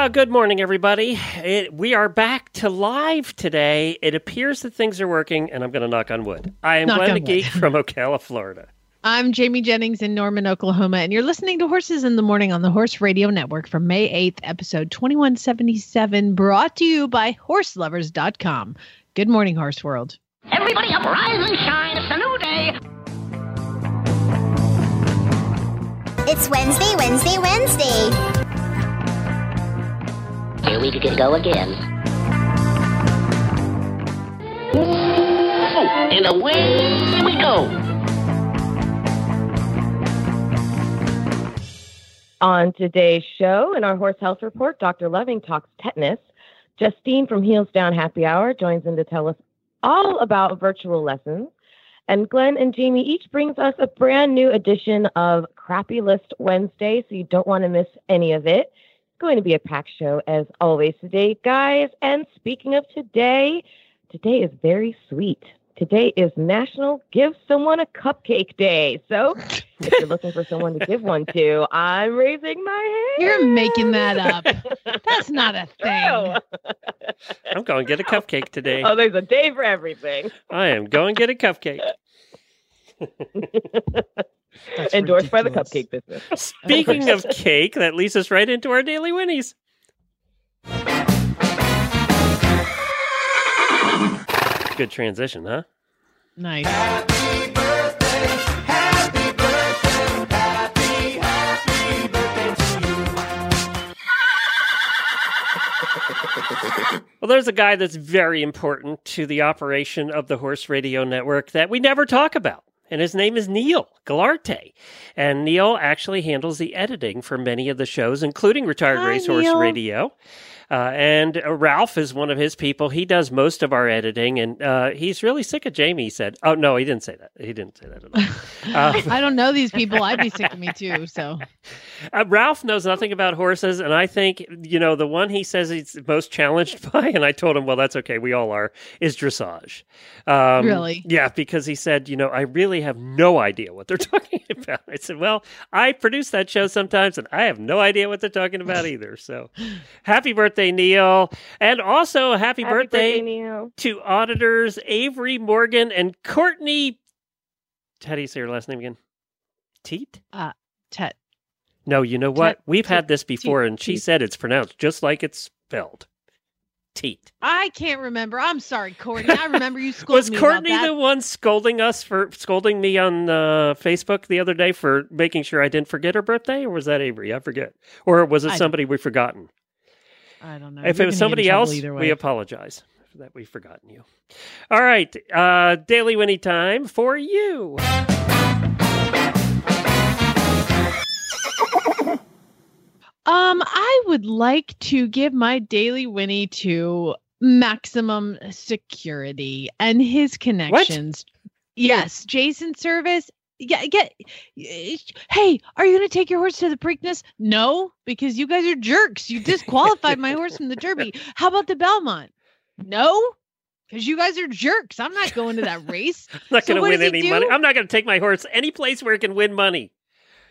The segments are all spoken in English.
Well, good morning, everybody. It, we are back to live today. It appears that things are working, and I'm going to knock on wood. I am Knock Glenn on the. Geek from Ocala, Florida. I'm Jamie Jennings in Norman, Oklahoma, and you're listening to Horses in the Morning on the Horse Radio Network for May 8th, episode 2177, brought to you by horseloverz.com. Good morning, Horse World. Everybody up, rise and shine. It's a new day. It's Wednesday, Wednesday, Wednesday. Here we can go again. And away we go. On today's show, in our horse health report, Dr. Loving talks tetanus. Justine from Heels Down Happy Hour joins in to tell us all about virtual lessons. And Glenn and Jamie each brings us a brand new edition of Crappy List Wednesday, so you don't want to miss any of it. It's going to be a packed show as always today, guys. And speaking of today, today is very sweet. Today is National Give Someone a Cupcake Day. So if you're looking for someone to give one to, I'm raising my hand. You're making that up. That's not a thing. I'm going to get a cupcake today. oh, there's a day for everything. I am going to get a cupcake. Endorsed by the cupcake business. Speaking of cake, that leads us right into our daily winnies. Good transition, huh? Nice. Happy birthday, happy birthday, happy, happy birthday well, there's a guy that's very important to the operation of the Horse Radio Network that we never talk about. And his name is Neil Galarte. And Neil actually handles the editing for many of the shows, including Retired Hi, Racehorse Neil. Radio. Uh, and uh, Ralph is one of his people. He does most of our editing, and uh, he's really sick of Jamie. He said, "Oh no, he didn't say that. He didn't say that at all." Uh, I don't know these people. I'd be sick of me too. So Uh, Ralph knows nothing about horses, and I think you know the one he says he's most challenged by, and I told him, well, that's okay, we all are, is dressage. Um, Really? Yeah, because he said, you know, I really have no idea what they're talking about. I said, well, I produce that show sometimes, and I have no idea what they're talking about either. So, happy birthday, Neil, and also happy, Happy birthday, Neil. to auditors Avery Morgan and Courtney. How do you say her last name again? Teat. Tet. No, you know what? Tet- We've tet- had this before, and she teat. said it's pronounced just like it's spelled. Teat. I can't remember. I'm sorry, Courtney. I remember you scolded Was me Courtney about that. the one scolding us for scolding me on uh, Facebook the other day for making sure I didn't forget her birthday, or was that Avery? I forget. Or was it I- somebody we've forgotten? I don't know. if You're it was gonna get in somebody else, we apologize that we've forgotten you. All right, uh, daily Winnie time for you. Um, I would like to give my daily Winnie to Maximum Security and his connections. Yes, Jason Servis. Yeah, get. Hey, are you going to take your horse to the Preakness? No, because you guys are jerks. You disqualified my horse from the Derby. How about the Belmont? No, because you guys are jerks. I'm not going to that race. I'm not So going to win any money. I'm not going to take my horse any place where it can win money.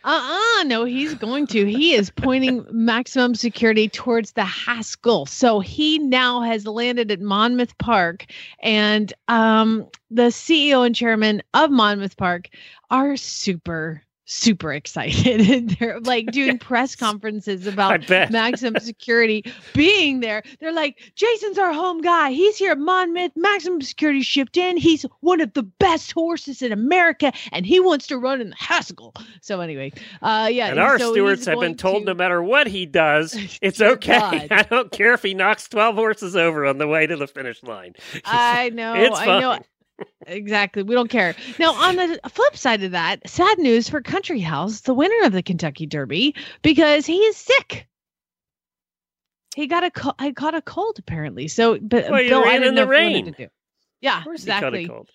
Uh-uh, no, he's going to. He is pointing maximum security towards the Haskell. So he now has landed at Monmouth Park and um the CEO and chairman of Monmouth Park are super super excited. They're like doing press conferences about maximum security being there. They're like, Jason's our home guy. He's here at Monmouth. Maximum security shipped in. He's one of the best horses in America, and he wants to run in the Haskell. So anyway, uh, yeah. and our so stewards have been told to- no matter what he does, it's okay. God. I don't care if he knocks 12 horses over on the way to the finish line. I know. I know. Exactly. We don't care. Now, on the flip side of that, sad news for Country House, the winner of the Kentucky Derby, because he is sick. He got a co- I caught a cold apparently. So, but Well, Bill, I didn't in know the rain. Yeah, Of course he caught a exactly.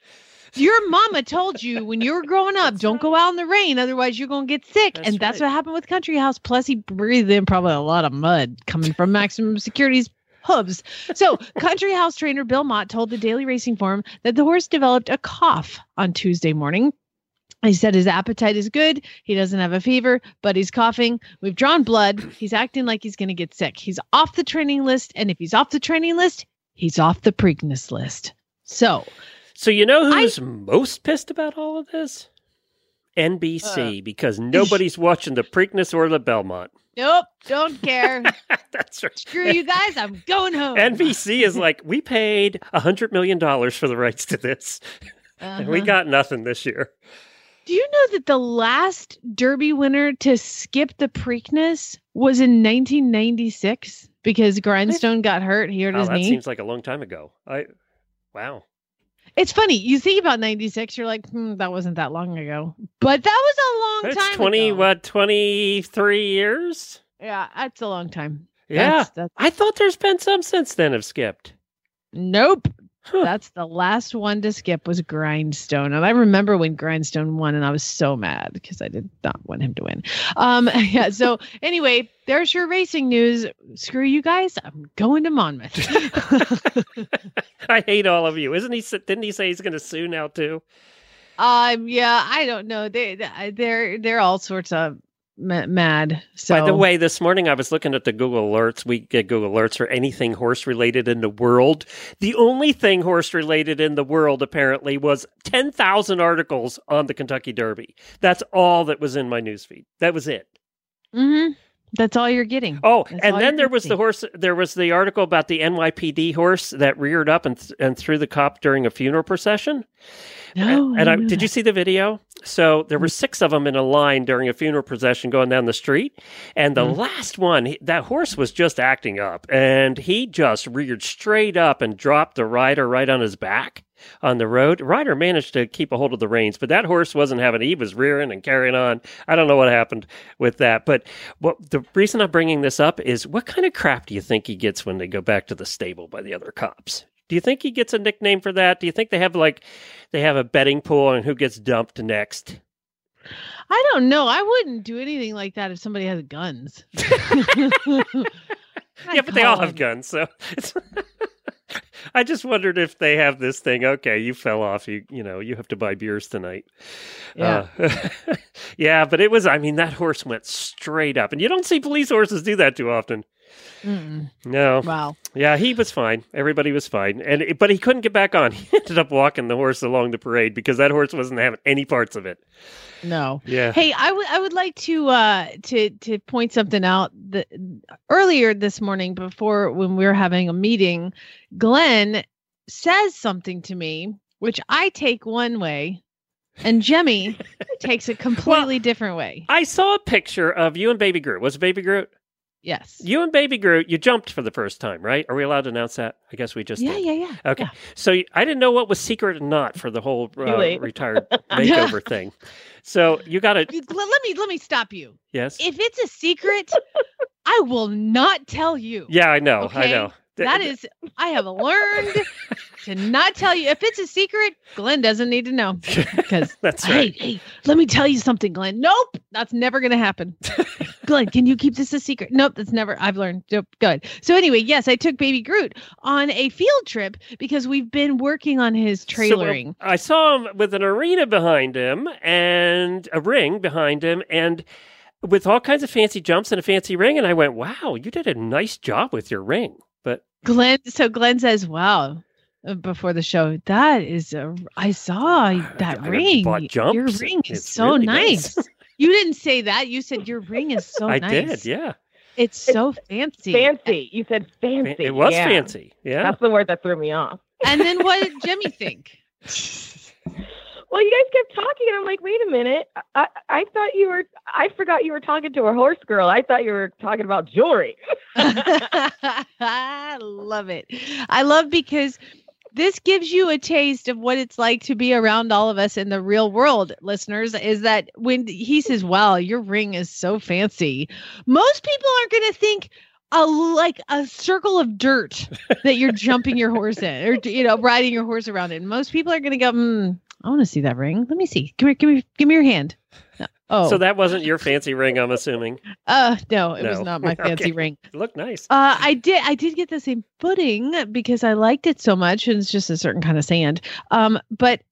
Your mama told you when you were growing up, don't go out in the rain, otherwise you're gonna get sick. That's and that's right. what happened with Country House. Plus, he breathed in probably a lot of mud coming from Maximum Security's hooves. So, Country House trainer Bill Mott told the Daily Racing Form that the horse developed a cough on Tuesday morning. He said his appetite is good. He doesn't have a fever, but he's coughing. We've drawn blood. He's acting like he's going to get sick. He's off the training list. And if he's off the training list, he's off the Preakness list. So, So you know I- who's most pissed about all of this? NBC, Uh. because nobody's watching the Preakness or the Belmont. Nope, don't care. That's right. Screw you guys. I'm going home. NBC is like, we paid a hundred million dollars for the rights to this, and we Uh-huh. got nothing this year. Do you know that the last Derby winner to skip the Preakness was in 1996 because Grindstone got hurt? He hurt Oh, his that knee. seems like a long time ago. I, wow. It's funny. You think about 96, you're like, hmm, that wasn't that long ago. But that was a long It's time twenty ago. what twenty three years. Yeah, that's a long time. Yeah, That's, that's, I thought there's been some since then have skipped. nope. Huh. That's the last one to skip was Grindstone. And I remember when Grindstone won and I was so mad because I did not want him to win. Um yeah, so anyway, there's your racing news. Screw you guys. I'm going to Monmouth. I hate all of you. Isn't he? Didn't he say he's going to sue now too? um yeah, I don't know. They they're they're all sorts of ma- mad. So By the way, this morning I was looking at the Google alerts. We get Google alerts for anything horse related in the world. The only thing horse related in the world apparently was 10,000 articles on the Kentucky Derby. That's all that was in my newsfeed. That was it. Mhm. That's all you're getting. Oh, That's and then there was the horse. There was the article about the NYPD horse that reared up and, th- and threw the cop during a funeral procession. No, and I, did you see the video? So there were six of them in a line during a funeral procession going down the street, and the Mhm. last one, that horse was just acting up, and he just reared straight up and dropped the rider right on his back on the road. Rider managed to keep a hold of the reins, but that horse wasn't having. it. He was rearing and carrying on. I don't know what happened with that, but what the reason I'm bringing this up is what kind of crap do you think he gets when they go back to the stable by the other cops? Do you think he gets a nickname for that? Do you think they have like they have a betting pool on who gets dumped next? I don't know. I wouldn't do anything like that if somebody has guns. yeah, but they all have guns, so it's I just wondered if they have this thing. Okay, you fell off. You you know you have to buy beers tonight. Yeah. Uh, yeah, but it was. I mean, that horse went straight up, and you don't see police horses do that too often. Mm-mm. No. Wow. Yeah, he was fine. Everybody was fine, and but he couldn't get back on. He ended up walking the horse along the parade because that horse wasn't having any parts of it. No. Yeah. Hey, I would I would like to uh to to point something out that earlier this morning before when we were having a meeting, Glenn says something to me which I take one way and Jemmy takes a completely different way. I saw a picture of you and Baby Groot. Was it Baby Groot? Yes. You and Baby Groot, you jumped for the first time, right? Are we allowed to announce that? I guess we just yeah, did. yeah, yeah. Okay. yeah. So I didn't know what was secret and not for the whole uh, retired makeover thing. So you got to, Let, me let me stop you. yes? If it's a secret, I will not tell you. Yeah, I know. I know. Th- That th- is, I have learned to not tell you. If it's a secret, Glenn doesn't need to know. Because, That's right. hey, let me tell you something, Glenn. Nope, that's never going to happen. Glenn, can you keep this a secret? Nope, that's never, I've learned. Nope, good. So, anyway, yes, I took baby Groot on a field trip because we've been working on his So, uh, trailering. I saw him with an arena behind him and a ring behind him and with all kinds of fancy jumps and a fancy ring. And I went, wow, you did a nice job with your ring. But Glenn, so Glenn says, wow. Before the show, that is a. I saw that I ring. bought jumps. Your ring is It's so really nice. nice. you didn't say that. You said your ring is so I nice. did, yeah. It's so fancy. Fancy. You said fancy. It was Yeah. fancy. Yeah. That's the word that threw me off. And then what did Jimmy think? Well, you guys kept talking, and I'm like, wait a minute. I, I, I thought you were. I forgot you were talking to a horse girl. I thought you were talking about jewelry. I love it. I love because this gives you a taste of what it's like to be around all of us in the real world, listeners. Is that when he says, Wow, your ring is so fancy, most people aren't going to think, a like a circle of dirt that you're jumping your horse in, or you know, riding your horse around in. Most people are going to go, mm, "I want to see that ring. Let me see. Come here, give me, give me your hand." No. Oh, So that wasn't your fancy ring, I'm assuming. uh, no, it was not my fancy Okay. ring. It looked nice. Uh, I did. I did get the same footing because I liked it so much, and it's just a certain kind of sand. Um, but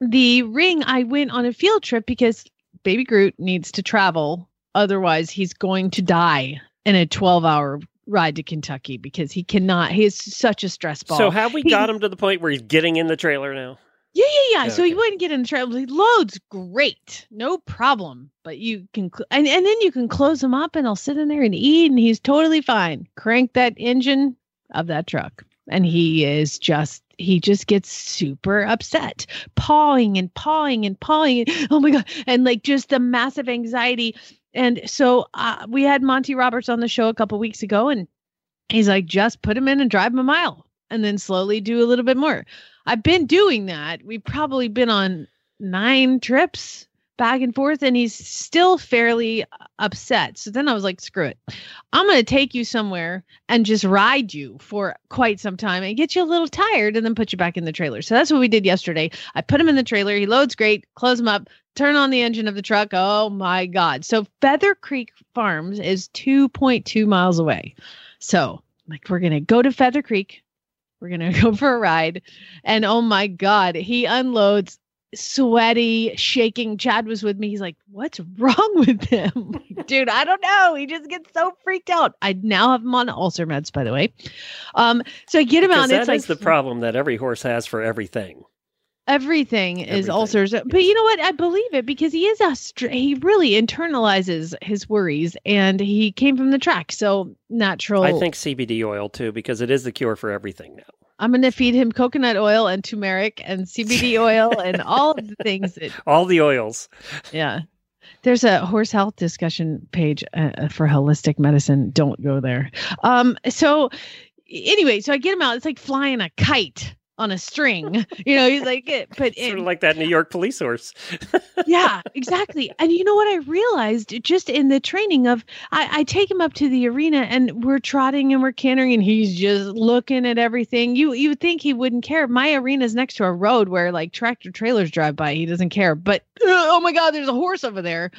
the ring, I went on a field trip because Baby Groot needs to travel, otherwise he's going to die in a twelve-hour ride to Kentucky because he cannot. He is such a stress ball. So have we He- got him to the point where he's getting in the trailer now? Yeah, yeah, yeah. So he wouldn't get in trouble. He loads great, no problem. But you can, cl- and, and then you can close him up, and I'll sit in there and eat, and he's totally fine. Crank that engine of that truck, and he is just, he just gets super upset, pawing and pawing and pawing. And, oh my god! And like just the massive anxiety. And so uh, we had Monty Roberts on the show a couple weeks ago, and he's like, just put him in and drive him a mile, and then slowly do a little bit more. I've been doing that. We've probably been on nine trips back and forth, and he's still fairly uh, upset. So then I was like, screw it. I'm going to take you somewhere and just ride you for quite some time and get you a little tired and then put you back in the trailer. So that's what we did yesterday. I put him in the trailer. He loads great, close him up, turn on the engine of the truck. Oh my God. So Feather Creek Farms is 2.2 miles away. So, like, we're going to go to Feather Creek. We're going to go for a ride. And oh my God, he unloads sweaty, shaking. Chad was with me. He's like, What's wrong with him? Dude, I don't know. He just gets so freaked out. I now have him on ulcer meds, by the way. Um, so I get him Because out. that and is it's like the problem that every horse has for everything. Everything is Everything, ulcers. But you know what? I believe it because he is a str- he really internalizes his worries and he came from the track. So natural. I think CBD oil too, because it is the cure for everything now. I'm going to feed him coconut oil and turmeric and CBD oil and all of the things that All the oils. Yeah. There's a horse health discussion page uh, for holistic medicine. Don't go there. Um, so anyway, so I get him out. It's like flying a kite on a string. You know, he's like, eh, it, but Sort it, of like that New York police horse. yeah, exactly. And you know what I realized just in the training of I, I take him up to the arena and we're trotting and we're cantering and he's just looking at everything. You you would think he wouldn't care. My arena's next to a road where like tractor trailers drive by. He doesn't care. But oh my god, there's a horse over there.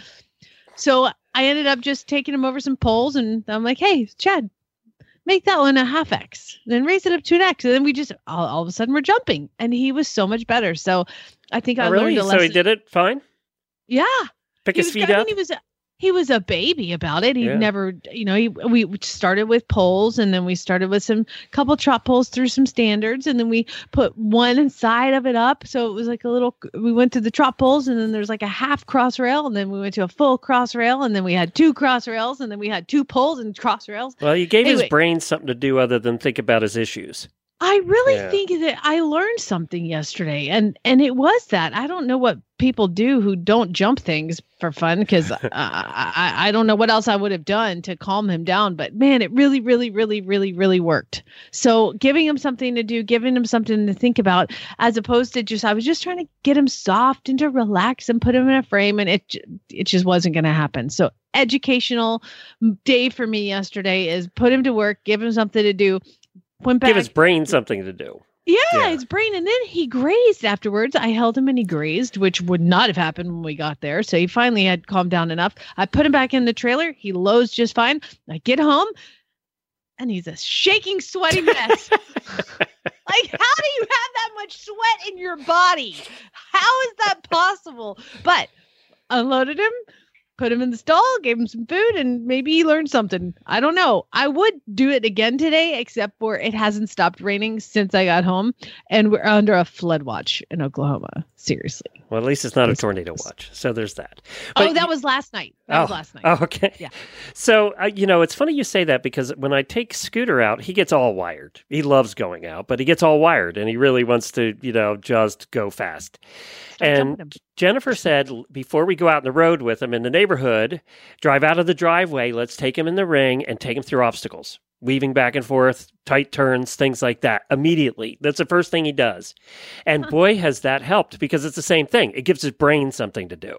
So I ended up just taking him over some poles and I'm like, hey, Chad, make that one a half X, then raise it up to an X. And then we just all, all of a sudden we're jumping. And he was so much better. So I think I Oh, really? learned a So he did it fine? Yeah. Pick He his feet up? he was he was a baby about it. He Yeah. never, you know, he, we started with poles and then we started with some couple trot poles through some standards and then we put one side of it up. So it was like a little, we went to the trot poles and then there's like a half cross rail and then we went to a full cross rail and then we had two cross rails and then we had two poles and cross rails. Well, you gave his brain something to do other than think about his issues. I really Yeah. think that I learned something yesterday, and and it was that I don't know what people do who don't jump things for fun because I, I I don't know what else I would have done to calm him down, but man, it really really really really really worked. So giving him something to do, giving him something to think about, as opposed to just I was just trying to get him soft and to relax and put him in a frame, and it it just wasn't going to happen. So educational day for me yesterday is put him to work, give him something to do. Went back. Give his brain something to do. Yeah, Yeah. his brain. And then he grazed afterwards. I held him and he grazed, which would not have happened when we got there. So he finally had calmed down enough. I put him back in the trailer. He lows just fine. I get home and he's a shaking, sweaty mess. like, how do you have that much sweat in your body? How is that possible? But unloaded him, put him in the stall, gave him some food, and maybe he learned something. I don't know. I would do it again today, except for it hasn't stopped raining since I got home, and we're under a flood watch in Oklahoma. Seriously. Well, at least it's not a Yes. tornado watch. So there's that. oh, that was last night. That was Oh, last night. Oh, okay. Yeah. So, uh, you know, it's funny you say that because when I take Scooter out, he gets all wired. He loves going out, but he gets all wired and he really wants to, you know, just go fast. Start and. Jennifer said before we go out in the road with him in the neighborhood, drive out of the driveway, let's take him in the ring and take him through obstacles, weaving back and forth, tight turns, things like that immediately. That's the first thing he does. And boy, has that helped because it's the same thing. It gives his brain something to do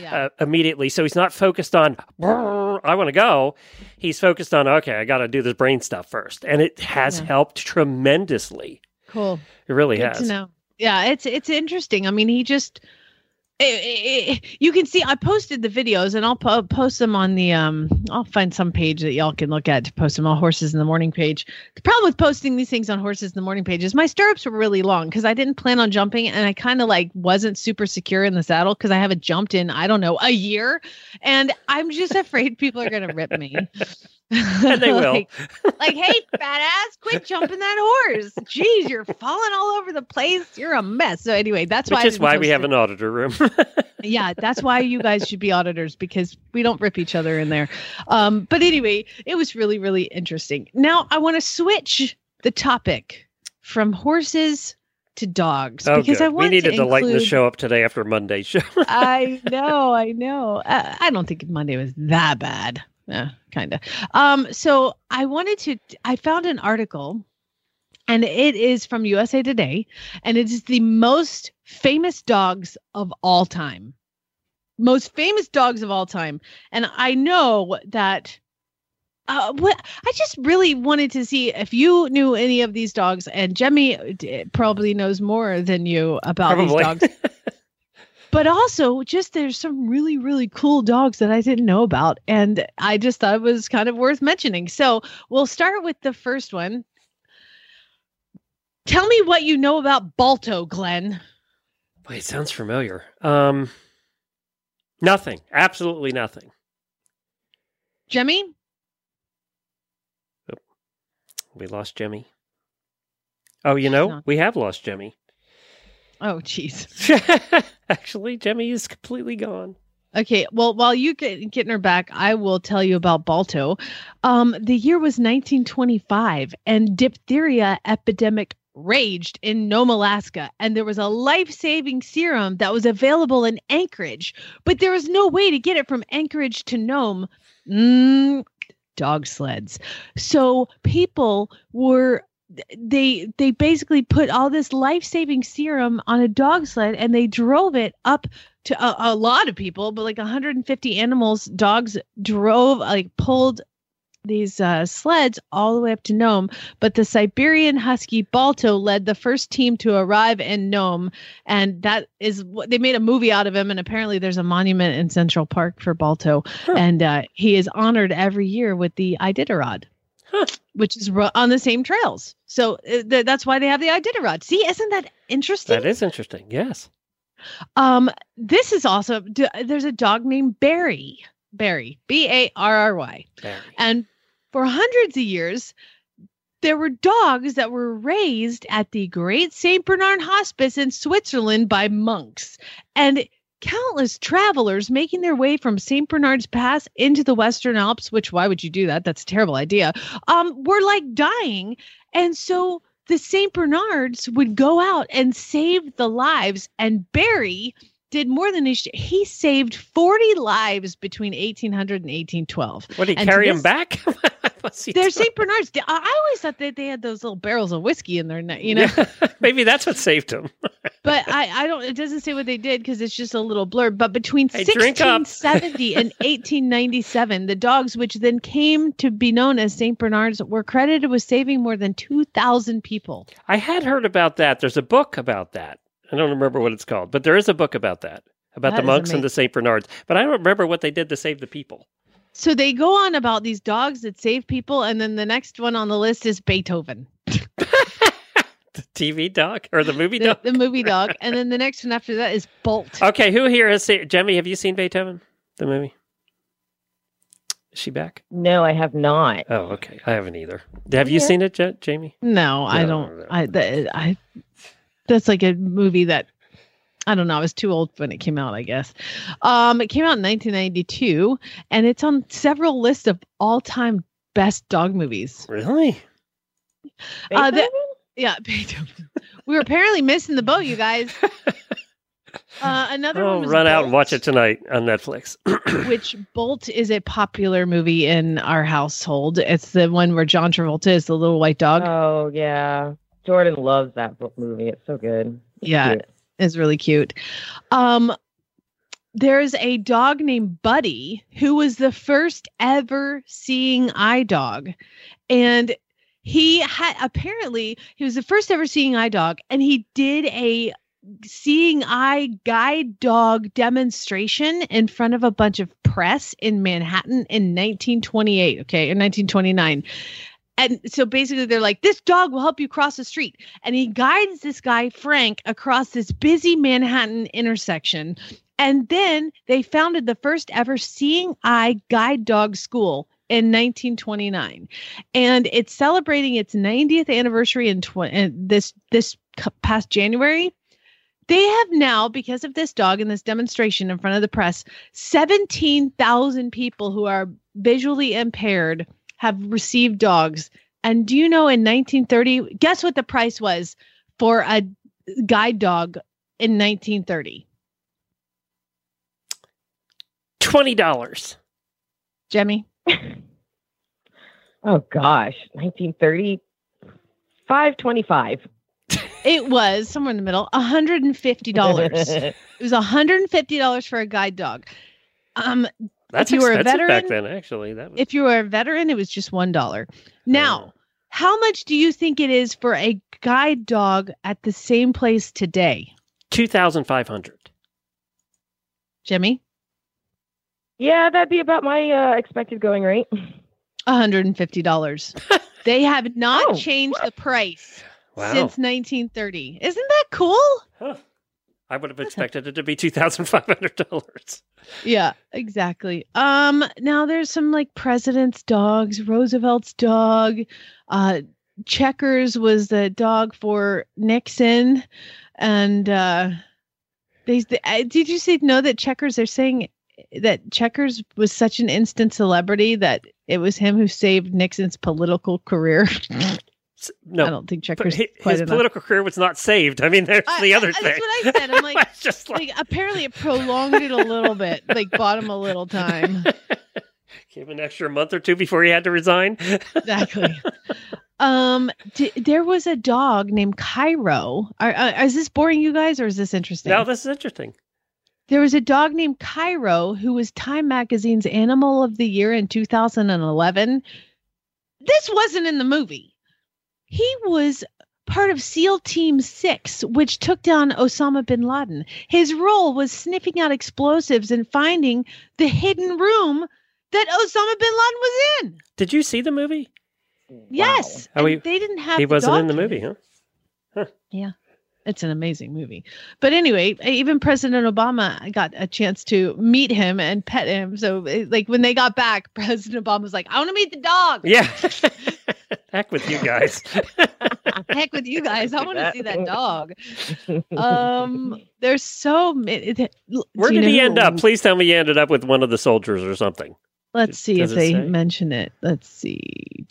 Yeah. uh, immediately. So he's not focused on I want to go. He's focused on okay, I got to do this brain stuff first, and it has Yeah. helped tremendously. Cool. It really Good has. Yeah, it's it's interesting. I mean, he just eh, eh, eh, you can see I posted the videos and I'll po- post them on the um I'll find some page that y'all can look at to post them on horses in the morning page. The problem with posting these things on horses in the morning page is my stirrups were really long because I didn't plan on jumping and I kind of like wasn't super secure in the saddle because I haven't jumped in I don't know a year and I'm just afraid people are gonna rip me. And they will. like, like, hey, fat ass, quit jumping that horse. Jeez, you're falling all over the place. You're a mess. So anyway, that's why Which is why we have it. an auditor room. Yeah, that's why you guys should be auditors because we don't rip each other in there. Um, but anyway, it was really, really interesting. Now I want to switch the topic from horses to dogs oh, because good. I we needed to, lighten the include- show up today after Monday's show. I know, I know. I, I don't think Monday was that bad. Yeah, kind of. Um, so I wanted to. I found an article, and it is from USA Today, and it is the most famous dogs of all time. Most famous dogs of all time, and I know that. Uh, what I just really wanted to see if you knew any of these dogs, and Jemmy uh, probably knows more than you about Probably. these dogs but also just there's some really really cool dogs that i didn't know about and i just thought it was kind of worth mentioning so we'll start with the first one tell me what you know about balto glenn Wait, it sounds familiar. Um, nothing. Absolutely nothing. jemmy Oh, We lost Jemmy. Oh, you know, we have lost Jemmy. Oh jeez Actually, Jemmy is completely gone. okay well while you get getting her back i will tell you about balto um the year was 1925 and diphtheria epidemic raged in Nome, Alaska, and there was a life-saving serum that was available in Anchorage, but there was no way to get it from Anchorage to Nome. Mm, dog sleds. So people were they they basically put all this life-saving serum on a dog sled and they drove it up to a, a lot of people, but like 150 animals, dogs drove like pulled these uh, sleds all the way up to Nome. But the Siberian Husky Balto led the first team to arrive in Nome, and that is what they made a movie out of him. And apparently, there's a monument in Central Park for Balto, Huh. and uh, he is honored every year with the Iditarod. Huh. Which is on the same trails, so uh, th- that's why they have the Iditarod. See, isn't that interesting? That is interesting. Yes. Um, this is also there's a dog named Barry. Barry, B A R R Y. Barry. And for hundreds of years, there were dogs that were raised at the Great St. Bernard Hospice in Switzerland by monks. And countless travelers making their way from St. Bernard's Pass into the Western Alps, which why would you do that? That's a terrible idea. Um, were like dying. And so the St. Bernards would go out and save the lives. And Barry did more than he sh- he saved 40 lives between 1800 and 1812. What did he And carry him back? They're? St. Bernards. I always thought that they had those little barrels of whiskey in their neck, you know. Maybe that's what saved them. but I, I don't. It doesn't say what they did because it's just a little blurb. But between Hey, 1670 and 1897, the dogs, which then came to be known as St. Bernards, were credited with saving more than 2,000 people. I had heard about that. There's a book about that. I don't remember what it's called, but there is a book about that, about That the monks and the St. Bernards. But I don't remember what they did to save the people. So they go on about these dogs that save people, and then the next one on the list is Beethoven, The TV dog or the movie the, dog? the movie dog, and then the next one after that is Bolt. Okay, who here has seen Jemmy? Have you seen Beethoven, the movie? Is she back? No, I have not. Oh, okay. I haven't either. Have you seen it, Ja- Jamie? No, I don't. no. I, th- I that's like a movie that I don't know. I was too old when it came out. I guess. Um, it came out in 1992, and it's on several lists of all-time best dog movies. Really? Uh, the- Yeah, we were apparently missing the boat, you guys. Uh, another Oh, one was run out and watch it tonight on Netflix. which Bolt is a popular movie in our household. It's the one where John Travolta is the little white dog. Oh yeah, Jordan loves that book movie. It's so good. yeah, Cute. Is really cute. Um, there's a dog named Buddy who was the first ever seeing eye dog. And he had apparently he was the first ever seeing eye dog and he did a seeing eye guide dog demonstration in front of a bunch of press in Manhattan in 1928, okay, in 1929. And so basically they're like this dog will help you cross the street. And he guides this guy Frank across this busy Manhattan intersection. And then they founded the first ever seeing eye guide dog school in 1929 and it's celebrating its 90th anniversary in tw- this this past January. They have now, because of this dog and this demonstration in front of the press, 17,000 people who are visually impaired have received dogs. And do you know in 1930, guess what the price was for a guide dog in 1930? $20. Jemmy? Oh gosh, 1930, 525. It was somewhere in the middle, $150. it was $150 for a guide dog. Um, That's you were a expensive back then, actually. That was, if you were a veteran, it was just one dollar. Now, Oh. how much do you think it is for a guide dog at the same place today, 2500 Jimmy? Yeah, that'd be about my uh, expected going rate. $150. they have not Oh, changed the price Wow. since 1930. Isn't that cool? Huh. I would have expected it to be $2,500. Yeah, exactly. Um, now there's some like president's dogs, Roosevelt's dog, uh, Checkers was the dog for Nixon, and uh, they. uh, Did you see know that Checkers? They're saying that Checkers was such an instant celebrity that it was him who saved Nixon's political career. S- No, I don't think but Checkers hi- quite his political career was not saved. I mean, there's I- the other I- thing. that's what I said. I'm like- It's just like, like apparently it prolonged it a little bit, like bought him a little time. give him an extra month or two before he had to resign. exactly. Um, d- there was a dog named Cairo. Are, uh, is this boring, you guys, or is this interesting? now, this is interesting. there was a dog named Cairo who was Time Magazine's Animal of the Year in 2011. This wasn't in the movie. He was part of SEAL Team 6, which took down Osama bin Laden. His role was sniffing out explosives and finding the hidden room that Osama bin Laden was in. Did you see the movie? Yes. Oh, and he- they didn't have he wasn't in the movie, huh? huh? It's an amazing movie. But anyway, even President Obama got a chance to meet him and pet him. So, like, when they got back, President Obama was like, I want to meet the dog. Yeah. Heck with you guys. Heck with you guys. I want to see that dog. Um, there's so many. Where did he end up? Please tell me he ended up with one of the soldiers or something. Let's see Does if they say? mention it. Let's see.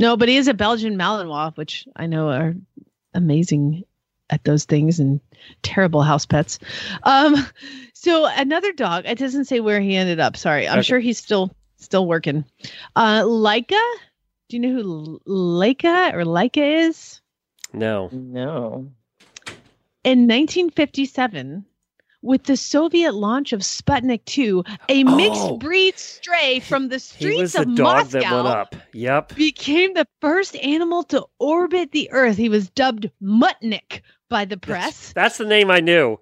No, but he is a Belgian Malinois, which I know are amazing at those things and terrible house pets. Um, so another dog. It doesn't say where he ended up. Sorry, I'm Okay. sure he's still still working. Uh, Laika. Do you know who Laika or Laika is? No. No. in 1957 with the Soviet launch of Sputnik 2, a mixed Oh. breed stray from the He streets the of dog Moscow that went up. Yep. became the first animal to orbit the Earth. He was dubbed Muttnik by the press. That's the name I knew.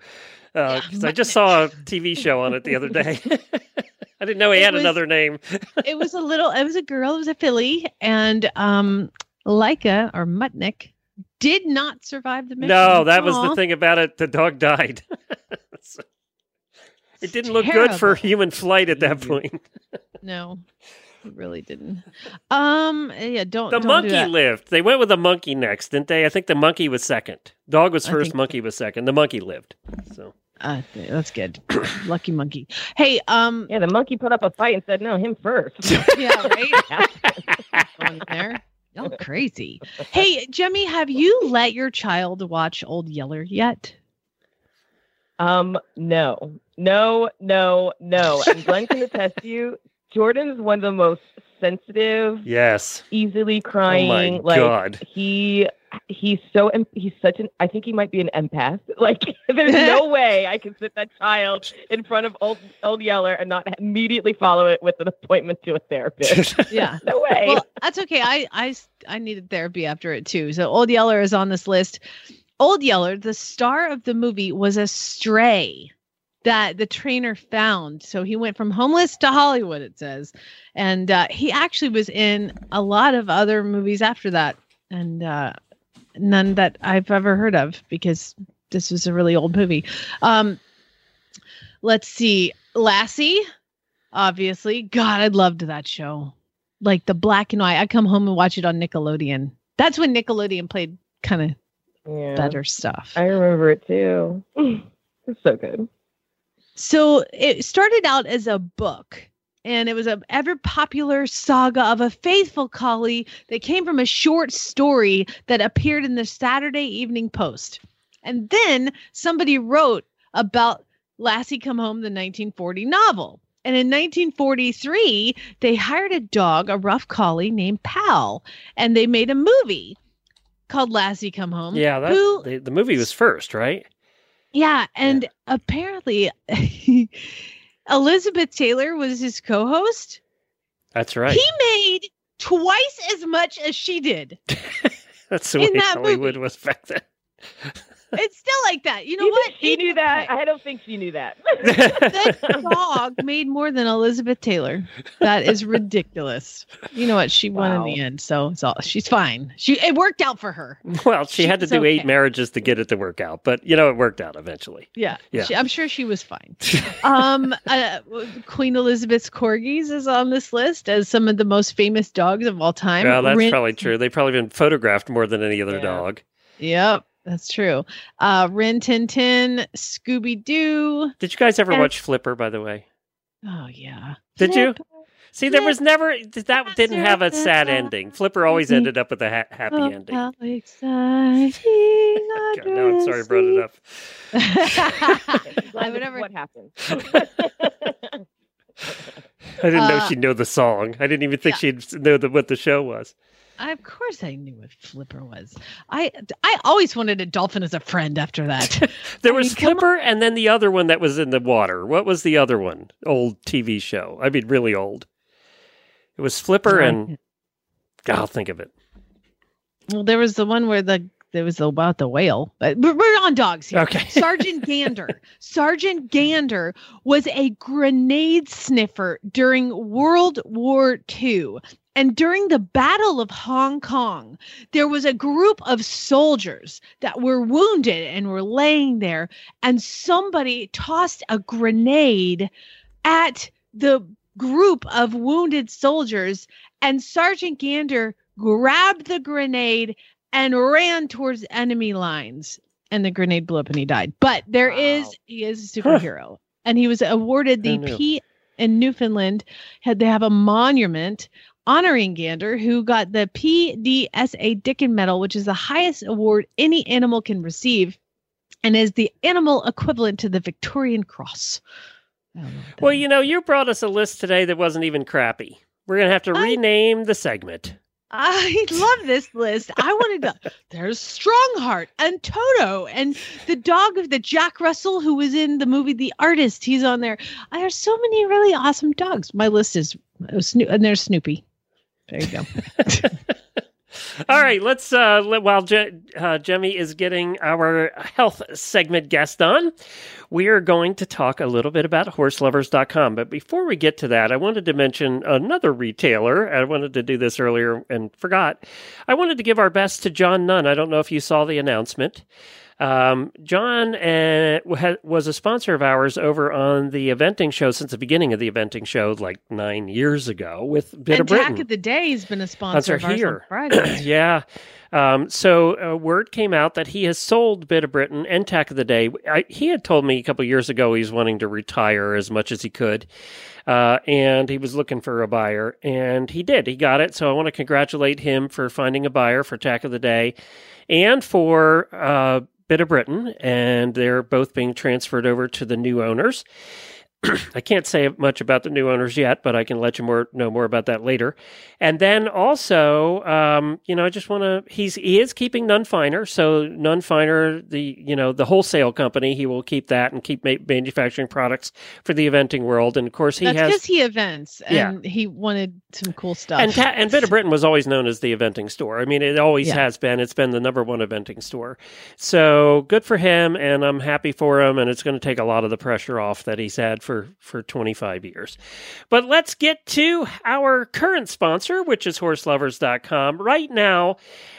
Yeah, Because I just saw a TV show on it the other day. I didn't know he It had was- another name. it was a little, it was a girl, it was a filly, and um, Laika or Mutnik did not survive the mission. No, that was the thing about it. The dog died. So, it didn't look good for human flight at that point. No, it really didn't. Um, yeah, don't. The don't do monkey that. lived. They went with the monkey next, didn't they? I think the monkey was second. Dog was first, think- monkey was second. The monkey lived. So Uh, that's good. Lucky monkey. Hey, um, Yeah, the monkey put up a fight and said, no, him first. yeah, right. Going there. Y'all crazy. Hey, Jemmy, have you let your child watch Old Yeller yet? Um, no, no, no, no. And Glenn can attest to you. Jordan is one of the most sensitive, Yes. easily crying. oh my like God. he he's so em- he's such an I think he might be an empath. Like there's no way I can sit that child in front of old old Yeller and not immediately follow it with an appointment to a therapist. Yeah. no way. well, that's okay. I, I I needed therapy after it too. So Old Yeller is on this list. Old Yeller, the star of the movie, was a stray that the trainer found. So he went from homeless to Hollywood. It says, and uh, he actually was in a lot of other movies after that, and uh, none that I've ever heard of because this was a really old movie. Um, let's see, Lassie, obviously. God, I loved that show like the black and white. I come home and watch it on Nickelodeon. That's when Nickelodeon played kind of yeah. better stuff. I remember it too. it's so good. So it started out as a book, and it was an ever popular saga of a faithful collie that came from a short story that appeared in the Saturday Evening Post. And then somebody wrote about Lassie Come Home, the 1940 novel. And in 1943, they hired a dog, a rough collie named Pal, and they made a movie called Lassie Come Home. Yeah, that, who- the, the movie was first, right? Yeah, and apparently Elizabeth Taylor was his co-host. That's right. He made twice as much as she did. That's the way that Hollywood movie. was back then. It's still like that. You know You what? think she knew that? I don't think she knew that. That dog made more than Elizabeth Taylor. That is ridiculous. You know what? She won in the end, so it's all she's fine. She it worked out for her. well, she had to She's do eight marriages to get it to work out, but you know it worked out eventually. Yeah, Yeah. She, I'm sure she was fine. um, uh, Queen Elizabeth's corgis is on this list as some of the most famous dogs of all time. well, that's Rin- probably true. They've probably been photographed more than any other Yeah. dog. Yep, that's true. Uh, Rin Tin Tin, Scooby Doo. Did you guys ever And- watch Flipper? By the way, Oh yeah. did you? See, there was never that didn't have a sad ending. Flipper always ended up with a ha- happy oh, ending. How exciting! God, no, I'm sorry I brought it up. I Glad would never. what happened. I didn't know Uh, she'd know the song. I didn't even think yeah. she'd know the, what the show was. I, of course, I knew what Flipper was. I I always wanted a dolphin as a friend. After that, There I was mean. Flipper, and then the other one that was in the water. What was the other one? Old TV show. I mean, really old. It was Flipper, and I'll think of it. well, there was the one where the there was about the whale. But we're, we're on dogs here. Okay. Sergeant Gander. Sergeant Gander was a grenade sniffer during World War II. And during the Battle of Hong Kong, there was a group of soldiers that were wounded and were laying there, and somebody tossed a grenade at the group of wounded soldiers, and Sergeant Gander grabbed the grenade and ran towards enemy lines and the grenade blew up and he died. But there is Wow. he is a Huh. superhero. And he was awarded the P in Newfoundland had they have a monument honoring Gander who got the PDSA Dickin Medal, which is the highest award any animal can receive and is the animal equivalent to the Victorian Cross. I don't know what that Well, you know, you brought us a list today that wasn't even crappy. We're going to have to I- rename the segment. I love this list. I wanted to. There's Strongheart and Toto and the dog of the Jack Russell who was in the movie The Artist. He's on there. I have so many really awesome dogs. My list is uh, oh, Snoop, and there's Snoopy. There you go. All right, let's uh let, while Je- uh, Jemmy is getting our health segment guest on, we are going to talk a little bit about horseloverz.com. But before we get to that, I wanted to mention another retailer. I wanted to do this earlier and forgot. I wanted to give our best to John Nunn. I don't know if you saw the announcement. Um, John uh, was a sponsor of ours over on the eventing show since the beginning of the eventing show, like nine years ago, with Bit and of Britain. Tack of the Day has been a sponsor of Sponsor ours here. on yeah. Um, so uh, word came out that he has sold Bit of Britain and Tack of the Day. I, he had told me a couple years ago he's wanting to retire as much as he could, uh, and he was looking for a buyer, and he did. He got it. So I want to congratulate him for finding a buyer for Tack of the Day, and for uh, Bit of Britain, and they're both being transferred over to the new owners. I can't say much about the new owners yet, but I can let you more know more about that later. And then also, um, you know, I just want to. He's he is keeping Nunn Finer, so Nunn Finer, the you know the wholesale company, he will keep that and keep ma- manufacturing products for the eventing world. And of course, he That's has because he events Yeah. and he wanted some cool stuff. and Ta- and Bit of Britain was always known as the eventing store. I mean, it always Yeah. has been. It's been the number one eventing store. So good for him, and I'm happy for him. And it's going to take a lot of the pressure off that he's had for for 25 years. But let's get to our current sponsor, which is HorseLoverZ.com. Right now,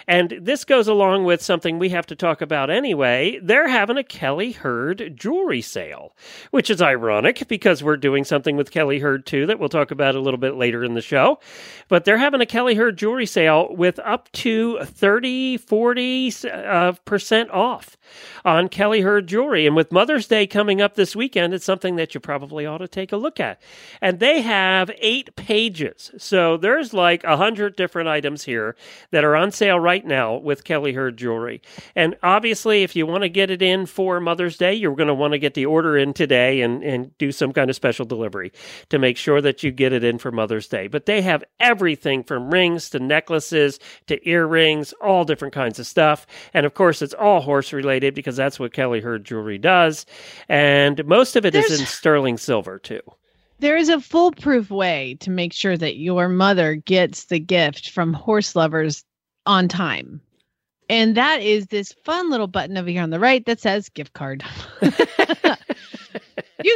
and this goes along with something we have to talk about anyway. They're having a Kelly Herd jewelry sale, which is ironic because we're doing something with Kelly Herd too that we'll talk about a little bit later in the show. But they're having a Kelly Herd jewelry sale with up to 30, 40 uh, percent off on Kelly Herd jewelry. And with Mother's Day coming up this weekend, it's something that you probably ought to take a look at. And they have eight pages. So there's like a hundred different items here that are on sale right now with Kelly Herd jewelry. And obviously, if you want to get it in for Mother's Day, you're going to want to get the order in today and, and do some kind of special delivery to make sure that you get it in for Mother's Day. But they have everything from rings to necklaces to earrings, all different kinds of stuff. And of course, it's all horse related because that's what Kelly Herd jewelry does. And most of it is There's- in sterling silver, too. there is a foolproof way to make sure that your mother gets the gift from horse lovers on time. And that is this fun little button over here on the right that says gift card. you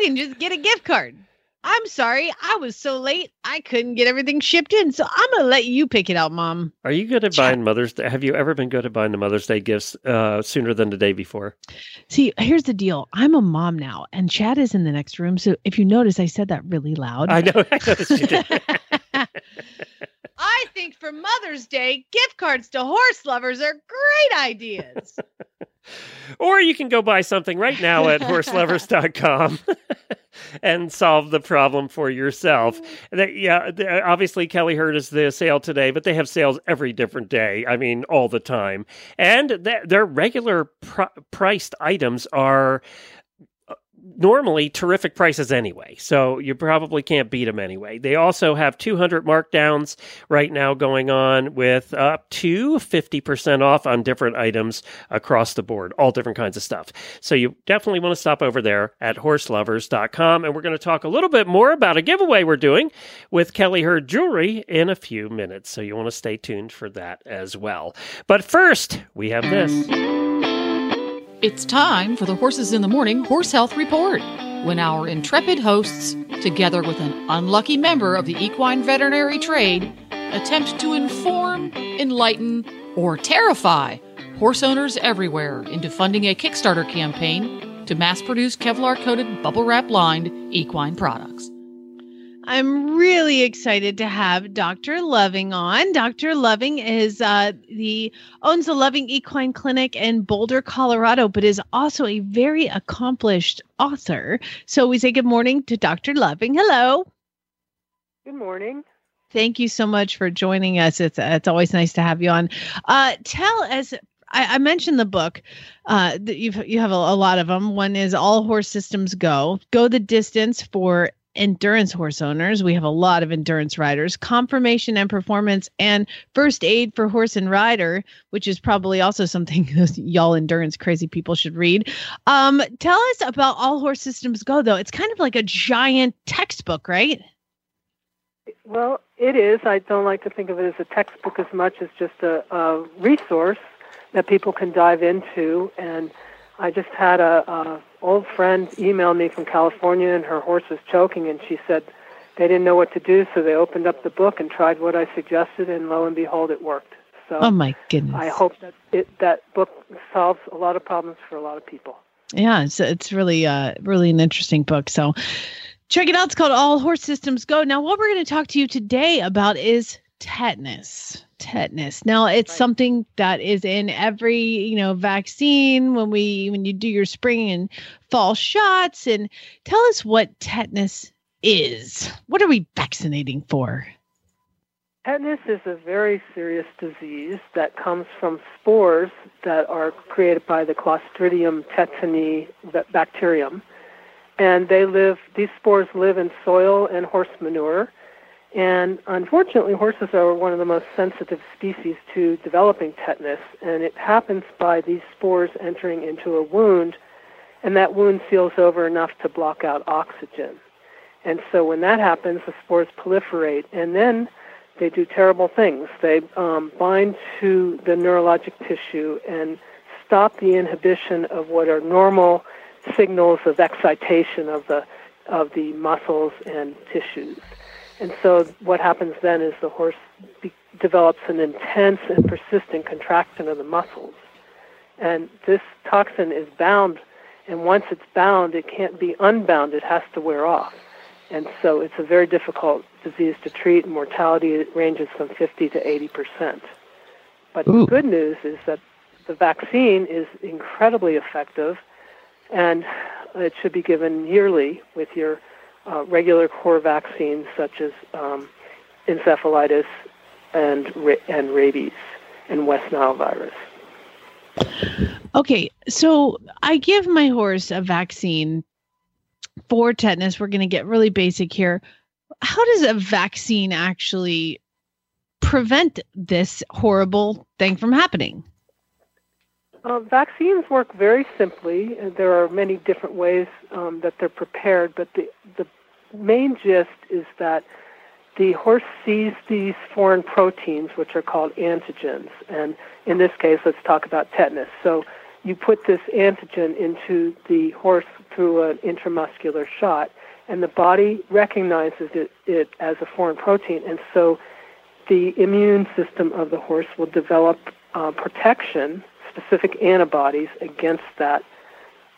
can just get a gift card. I'm sorry, I was so late, I couldn't get everything shipped in. So I'm going to let you pick it out, mom. Are you good at Chad. buying Mother's Day? Have you ever been good at buying the Mother's Day gifts uh, sooner than the day before? See, here's the deal I'm a mom now, and Chad is in the next room. So if you notice, I said that really loud. I know. I noticed you did. I think for Mother's Day, gift cards to horse lovers are great ideas. or you can go buy something right now at horseloverz.com and solve the problem for yourself. Mm-hmm. They, yeah, obviously Kelly Herd is the sale today, but they have sales every different day. I mean, all the time. And th- their regular pr- priced items are normally terrific prices anyway. So you probably can't beat them anyway. They also have 200 markdowns right now going on with up to 50% off on different items across the board, all different kinds of stuff. So you definitely want to stop over there at horseloverz.com. And we're going to talk a little bit more about a giveaway we're doing with Kelly Herd Jewelry in a few minutes. So you want to stay tuned for that as well. But first, we have this. It's time for the Horses in the Morning Horse Health Report. When our intrepid hosts, together with an unlucky member of the equine veterinary trade, attempt to inform, enlighten, or terrify horse owners everywhere into funding a Kickstarter campaign to mass produce Kevlar coated bubble wrap lined equine products. I'm really excited to have Dr. Loving on. Dr. Loving is uh, the owns the Loving Equine Clinic in Boulder, Colorado, but is also a very accomplished author. So we say good morning to Dr. Loving. Hello. Good morning. Thank you so much for joining us. It's it's always nice to have you on. Uh, tell us. I, mentioned the book. Uh, that you've you have a, a lot of them. One is All Horse Systems Go. Go the distance for endurance horse owners. We have a lot of endurance riders. Conformation and performance, and first aid for horse and rider, which is probably also something those y'all endurance crazy people should read. Um, tell us about All Horse Systems Go, though. It's kind of like a giant textbook, right? Well, it is. I don't like to think of it as a textbook as much as just a, a resource that people can dive into. And I just had a, a old friend emailed me from California, and her horse was choking, and she said they didn't know what to do, so they opened up the book and tried what I suggested, and lo and behold, it worked. So Oh my goodness. I hope that it, that book solves a lot of problems for a lot of people. Yeah, it's it's really uh really an interesting book. So check it out. It's called All Horse Systems Go. Now, what we're going to talk to you today about is tetanus. Tetanus. Now, it's something that is in every you know vaccine when we when you do your spring and fall shots. And tell us what tetanus is. What are we vaccinating for? Tetanus is a very serious disease that comes from spores that are created by the Clostridium tetani bacterium. and they live. These spores live in soil and horse manure. And unfortunately, horses are one of the most sensitive species to developing tetanus, and it happens by these spores entering into a wound, and that wound seals over enough to block out oxygen. And so when that happens, the spores proliferate, and then they do terrible things. They um, bind to the neurologic tissue and stop the inhibition of what are normal signals of excitation of the of the muscles and tissues. And so what happens then is the horse be- develops an intense and persistent contraction of the muscles. And this toxin is bound, and once it's bound, it can't be unbound. It has to wear off. And so it's a very difficult disease to treat. and Mortality ranges from 50 to 80 percent. But Ooh. the good news is that the vaccine is incredibly effective, and it should be given yearly with your uh, regular core vaccines such as um, encephalitis and and rabies and West Nile virus. Okay, so I give my horse a vaccine for tetanus. We're going to get really basic here. How does a vaccine actually prevent this horrible thing from happening? Uh, vaccines work very simply. There are many different ways um, that they're prepared, but the, the main gist is that the horse sees these foreign proteins, which are called antigens. And in this case, let's talk about tetanus. So you put this antigen into the horse through an intramuscular shot, and the body recognizes it, it as a foreign protein. And so the immune system of the horse will develop uh, protection, specific antibodies against that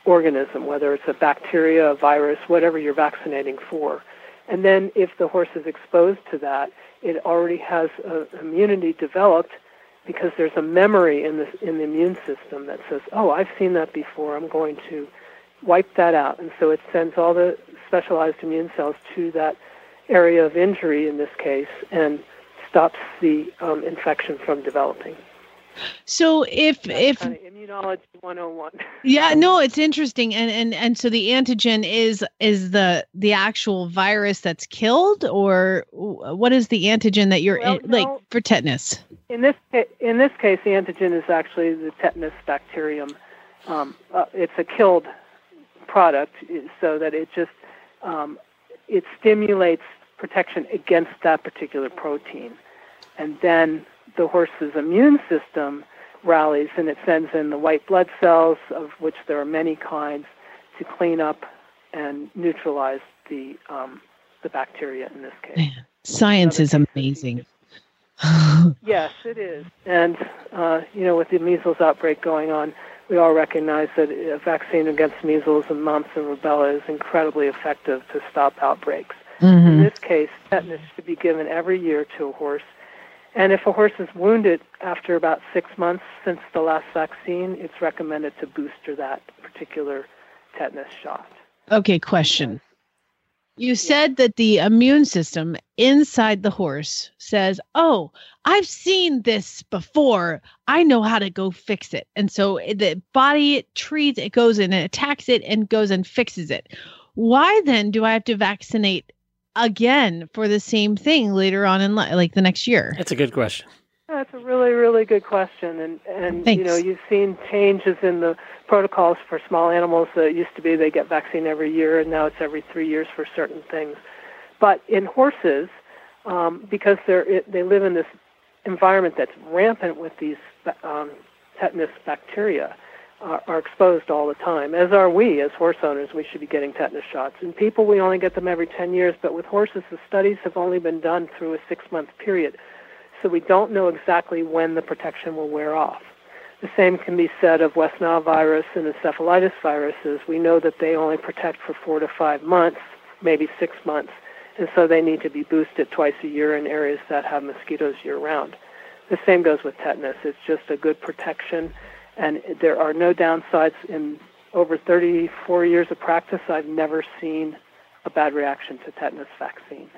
organism, whether it's a bacteria, a virus, whatever you're vaccinating for. And then if the horse is exposed to that, it already has immunity developed because there's a memory in the, in the immune system that says, oh, I've seen that before, I'm going to wipe that out. And so it sends all the specialized immune cells to that area of injury in this case and stops the um, infection from developing. So if if Kind of immunology 101. yeah, no, it's interesting, and and and so the antigen is is the the actual virus that's killed, or what is the antigen that you're Well, in, like for tetanus? In this in this case, the antigen is actually the tetanus bacterium. Um, uh, it's a killed product, so that it just um, it stimulates protection against that particular protein, and then the horse's immune system rallies and it sends in the white blood cells, of which there are many kinds, to clean up and neutralize the um, the bacteria in this case. Science is amazing. Yes, it is. And, uh, you know, with the measles outbreak going on, we all recognize that a vaccine against measles and mumps and rubella is incredibly effective to stop outbreaks. In Mhm. this case, tetanus should be given every year to a horse. And if a horse is wounded after about six months since the last vaccine, it's recommended to booster that particular tetanus shot. Okay, question. You said that the immune system inside the horse says, "Oh, I've seen this before. I know how to go fix it." And so the body treats it goes in and attacks it and goes and fixes it. Why then do I have to vaccinate again for the same thing later on in life, like the next year? That's a good question. That's a really, really good question, and and you know you've seen changes in the protocols for small animals. It used to be they get vaccine every year, and now it's every three years for certain things. But in horses, um, because they're it, they live in this environment that's rampant with these um, tetanus bacteria, are, are exposed all the time. As are we, as horse owners, we should be getting tetanus shots. In people, we only get them every 10 years, but with horses, the studies have only been done through a six-month period so we don't know exactly when the protection will wear off. The same can be said of West Nile virus and encephalitis viruses. We know that they only protect for four to five months, maybe six months, and so they need to be boosted twice a year in areas that have mosquitoes year round. The same goes with tetanus. It's just a good protection, and there are no downsides. In over 34 years of practice, I've never seen a bad reaction to tetanus vaccine.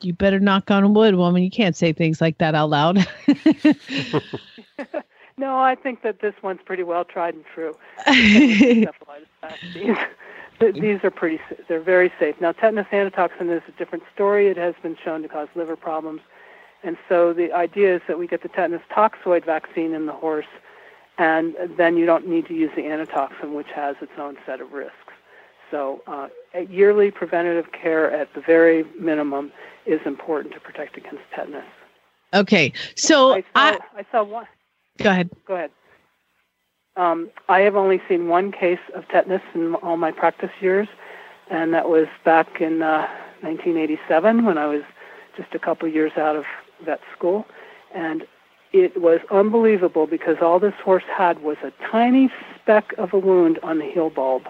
You better knock on wood, woman. You can't say things like that out loud. No, I think that this one's pretty well tried and true. Encephalitis vaccine. th- these are pretty. They're very safe. Now, tetanus antitoxin is a different story. It has been shown to cause liver problems, and so the idea is that we get the tetanus toxoid vaccine in the horse, and then you don't need to use the antitoxin, which has its own set of risks. So, uh, yearly preventative care at the very minimum is important to protect against tetanus. Okay. So I saw, I, I saw one. go ahead. Go ahead. Um, I have only seen one case of tetanus in all my practice years, and that was back in uh, 1987 when I was just a couple years out of vet school. And it was unbelievable because all this horse had was a tiny speck of a wound on the heel bulb,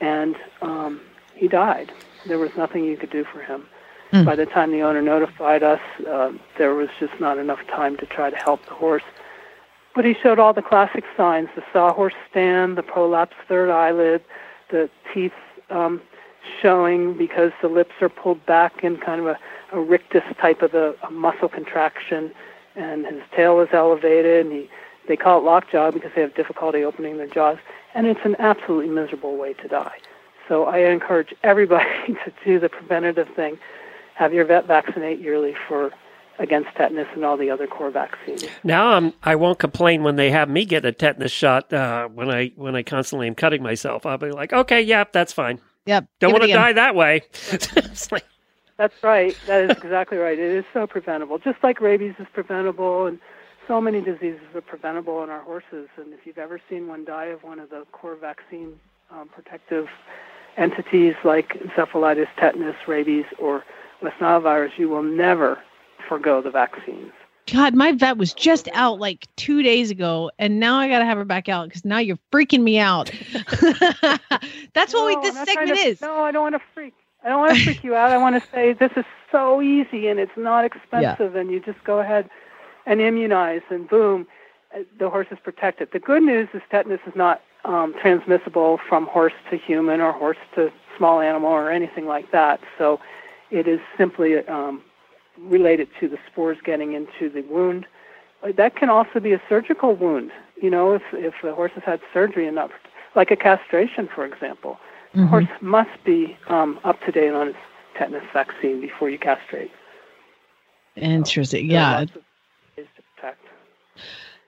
and um, he died. There was nothing you could do for him. Mm. By the time the owner notified us, uh, there was just not enough time to try to help the horse. But he showed all the classic signs the sawhorse stand, the prolapsed third eyelid, the teeth um, showing because the lips are pulled back in kind of a, a rictus type of a, a muscle contraction, and his tail is elevated, and he, they call it lockjaw because they have difficulty opening their jaws, and it's an absolutely miserable way to die. So I encourage everybody to do the preventative thing. Have your vet vaccinate yearly for against tetanus and all the other core vaccines. Now I'm I won't complain when they have me get a tetanus shot uh, when I when I constantly am cutting myself. I'll be like, okay, yep, that's fine. Yep. Don't want to die that way. It's like- That's right. That is exactly right. It is so preventable. Just like rabies is preventable and so many diseases are preventable in our horses. And if you've ever seen one die of one of the core vaccine um, protective entities like encephalitis, tetanus, rabies, or West Nile virus, you will never forego the vaccines. God, my vet was just out like two days ago, and now I got to have her back out because now you're freaking me out. That's what we, this I'm not trying segment to- is. No, I don't want to freak. I don't want to freak you out. I want to say this is so easy and it's not expensive, and you just go ahead and immunize, and boom, uh, the horse is protected. The good news is tetanus is not um, transmissible from horse to human or horse to small animal or anything like that. So it is simply um, related to the spores getting into the wound. Uh, That can also be a surgical wound. You know, if if the horse has had surgery and not, like a castration, for example, Mhm. horse must be um, up to date on its tetanus vaccine before you castrate. Interesting. Are Yeah. lots of ways to protect.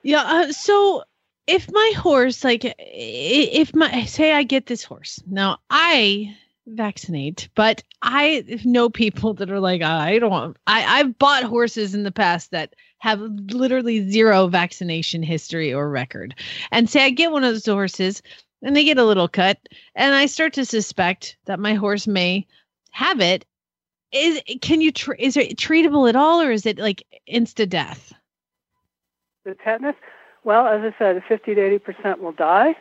Yeah. Uh, so if my horse, like, if my, say I get this horse, now I vaccinate, but I know people that are like, I don't want, I, I've bought horses in the past that have literally zero vaccination history or record. And say I get one of those horses and they get a little cut, and I start to suspect that my horse may have it. Is can you tr- is it treatable at all, or is it like insta death? The tetanus, well, as I said, 50 to 80 percent will die.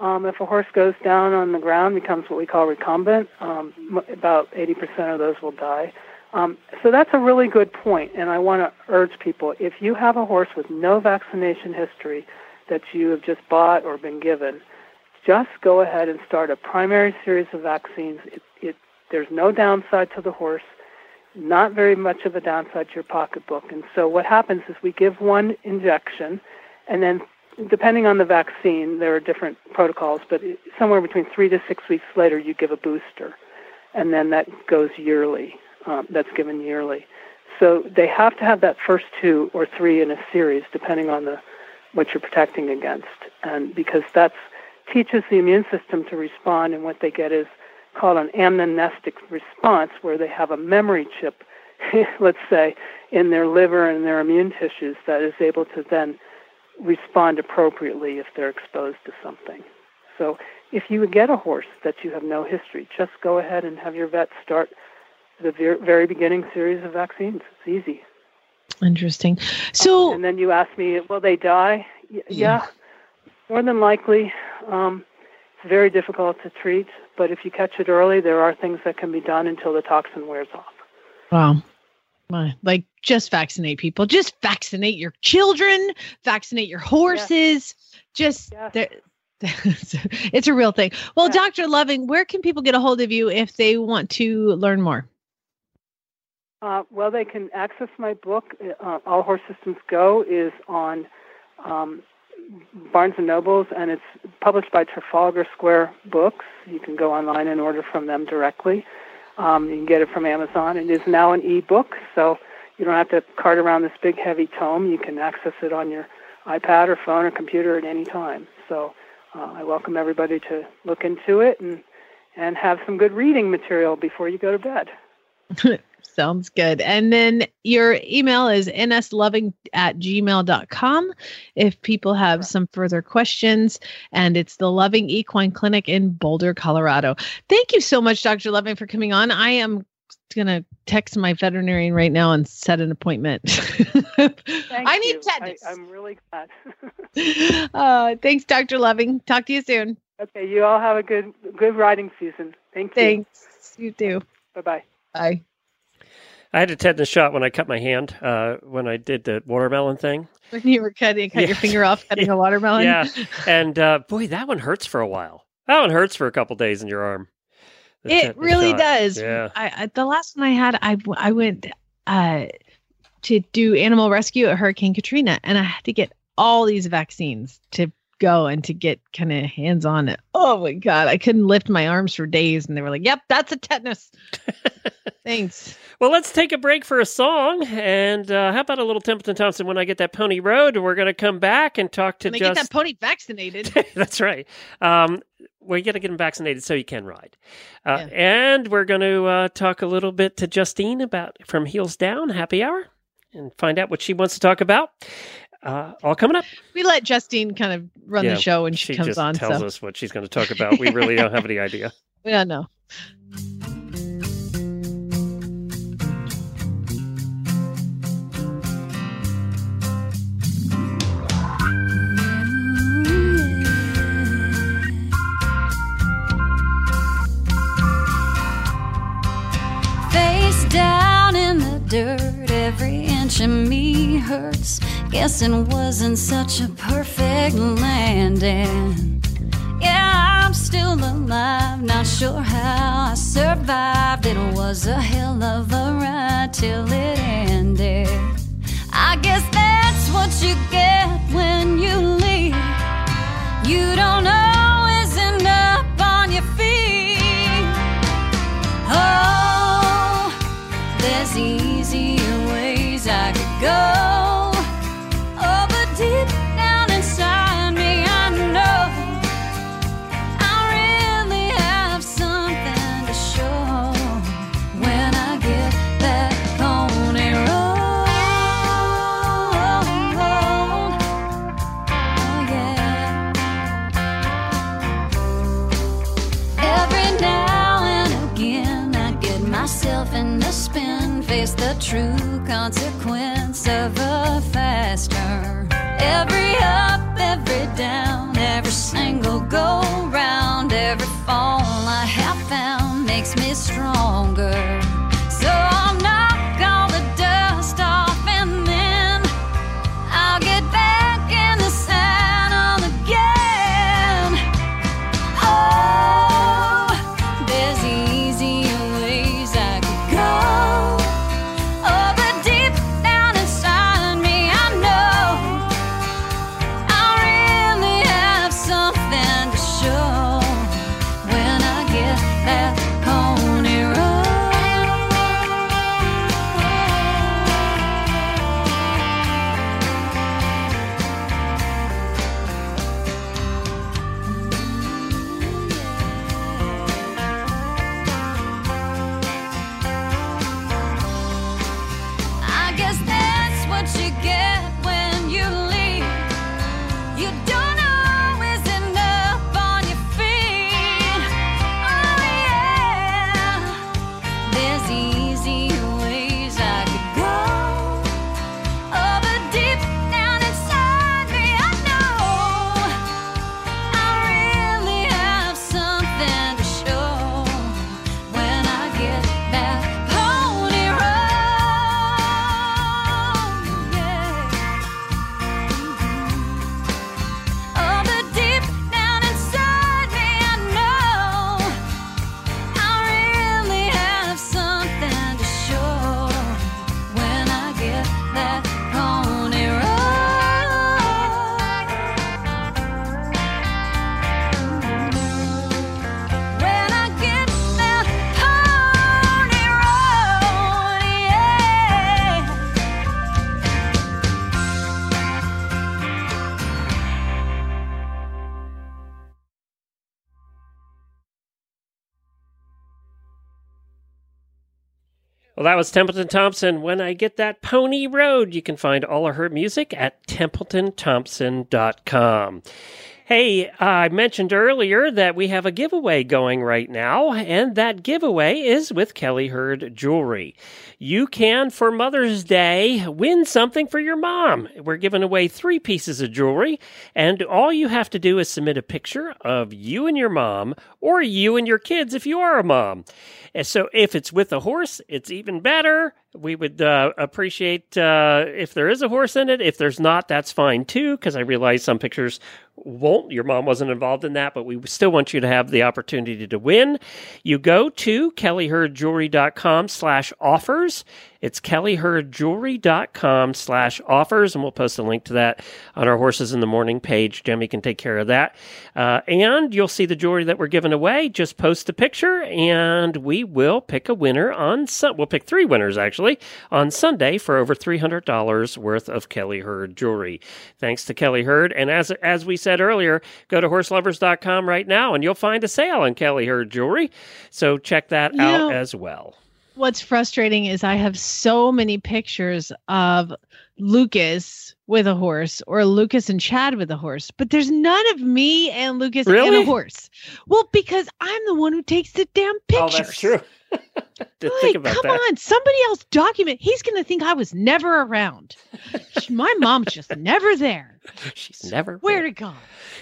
Um, if a horse goes down on the ground, becomes what we call recumbent. Um, about 80 percent of those will die. Um, so that's a really good point, and I want to urge people: if you have a horse with no vaccination history that you have just bought or been given, just go ahead and start a primary series of vaccines. It, it, there's no downside to the horse, not very much of a downside to your pocketbook. And so what happens is we give one injection, and then depending on the vaccine, there are different protocols, but somewhere between three to six weeks later, you give a booster, and then that goes yearly. Um, that's given yearly. So they have to have that first two or three in a series, depending on the what you're protecting against, and because that's teaches the immune system to respond, and what they get is called an amnestic response, where they have a memory chip, let's say, in their liver and their immune tissues that is able to then respond appropriately if they're exposed to something. So if you would get a horse that you have no history, just go ahead and have your vet start the very beginning series of vaccines. It's easy. Interesting. So and then you ask me, will they die? Y- yeah, more than likely. Um, it's very difficult to treat, but if you catch it early, there are things that can be done until the toxin wears off. Wow. My, like just vaccinate people. Just vaccinate your children, vaccinate your horses. Just there it's a real thing. Well, Dr. Loving, where can people get a hold of you if they want to learn more? Uh, well, they can access my book. Uh, All Horse Systems Go is on um, Barnes and Nobles, and it's published by Trafalgar Square Books. You can go online and order from them directly. Um, you can get it from Amazon. It is now an e-book, so you don't have to cart around this big, heavy tome. You can access it on your iPad or phone or computer at any time. So uh, I welcome everybody to look into it and and have some good reading material before you go to bed. Sounds good. And then your email is nsloving at gmail.com if people have some further questions. And it's the Loving Equine Clinic in Boulder, Colorado. Thank you so much, Dr. Loving, for coming on. I am going to text my veterinarian right now and set an appointment. I need you. tetanus. I, I'm really glad. uh, thanks, Dr. Loving. Talk to you soon. okay, you all have a good good riding season. Thank you. Thanks. You too. Bye bye bye. I had a tetanus shot when I cut my hand uh, when I did the watermelon thing. When you were cutting, cut Yeah. your finger off cutting a watermelon. Yeah, and uh, boy, that one hurts for a while. That one hurts for a couple days in your arm. The it really shot. does. Yeah. I, I the last one I had, I I went uh to do animal rescue at Hurricane Katrina, and I had to get all these vaccines to go and to get kind of hands on it. Oh my god, I couldn't lift my arms for days, and they were like, "Yep, that's a tetanus." Thanks. Well, let's take a break for a song, and uh, how about a little Templeton Thompson? When I get that pony road, we're going to come back and talk to When just. get that pony vaccinated. That's right. Um, we got to get him vaccinated so you can ride. Uh, And we're going to uh, talk a little bit to Justine about From Heels Down Happy Hour and find out what she wants to talk about. Uh, all coming up. we let Justine kind of run Yeah, the show when she, she comes just on. tells so us what she's going to talk about. We really don't have any idea. we don't know. Face down in the dirt, every inch of me hurts. Guessing wasn't such a perfect landing. Yeah, I'm still alive, not sure how I survived. It was a hell of a ride till it ended. I guess that's what you get when you leave. You don't always true consequence of a fast turn. Every up, every down, every single go that was Templeton Thompson. When I get that pony road, you can find all of her music at templetonthompson.com. Hey, I mentioned earlier that we have a giveaway going right now, and that giveaway is with Kelly Herd Jewelry. You can, for Mother's Day, win something for your mom. We're giving away three pieces of jewelry, and all you have to do is submit a picture of you and your mom, or you and your kids if you are a mom. And so if it's with a horse, it's even better. We would uh, appreciate uh, if there is a horse in it. If there's not, that's fine too, because I realize some pictures won't. Your mom wasn't involved in that, but we still want you to have the opportunity to win. You go to kellyherdjewelry.com slash offers. It's kellyherdjewelry.com slash offers, and we'll post a link to that on our Horses in the Morning page. Jemmy can take care of that. Uh, and you'll see the jewelry that we're giving away. Just post a picture, and we will pick a winner on Sun- We'll pick three winners, actually, on Sunday for over $300 worth of Kelly Herd jewelry. Thanks to Kelly Herd. And as, as we said earlier, go to horseloverz.com right now, and you'll find a sale on Kelly Hurd jewelry. So check that You out as well. What's frustrating is I have so many pictures of Lucas with a horse or Lucas and Chad with a horse, but there's none of me and Lucas and a horse. Well, because I'm the one who takes the damn pictures. Oh, that's true. Didn't Like, think about come that. on, somebody else document. He's going to think I was never around. My mom's just never there. She's never Where to go?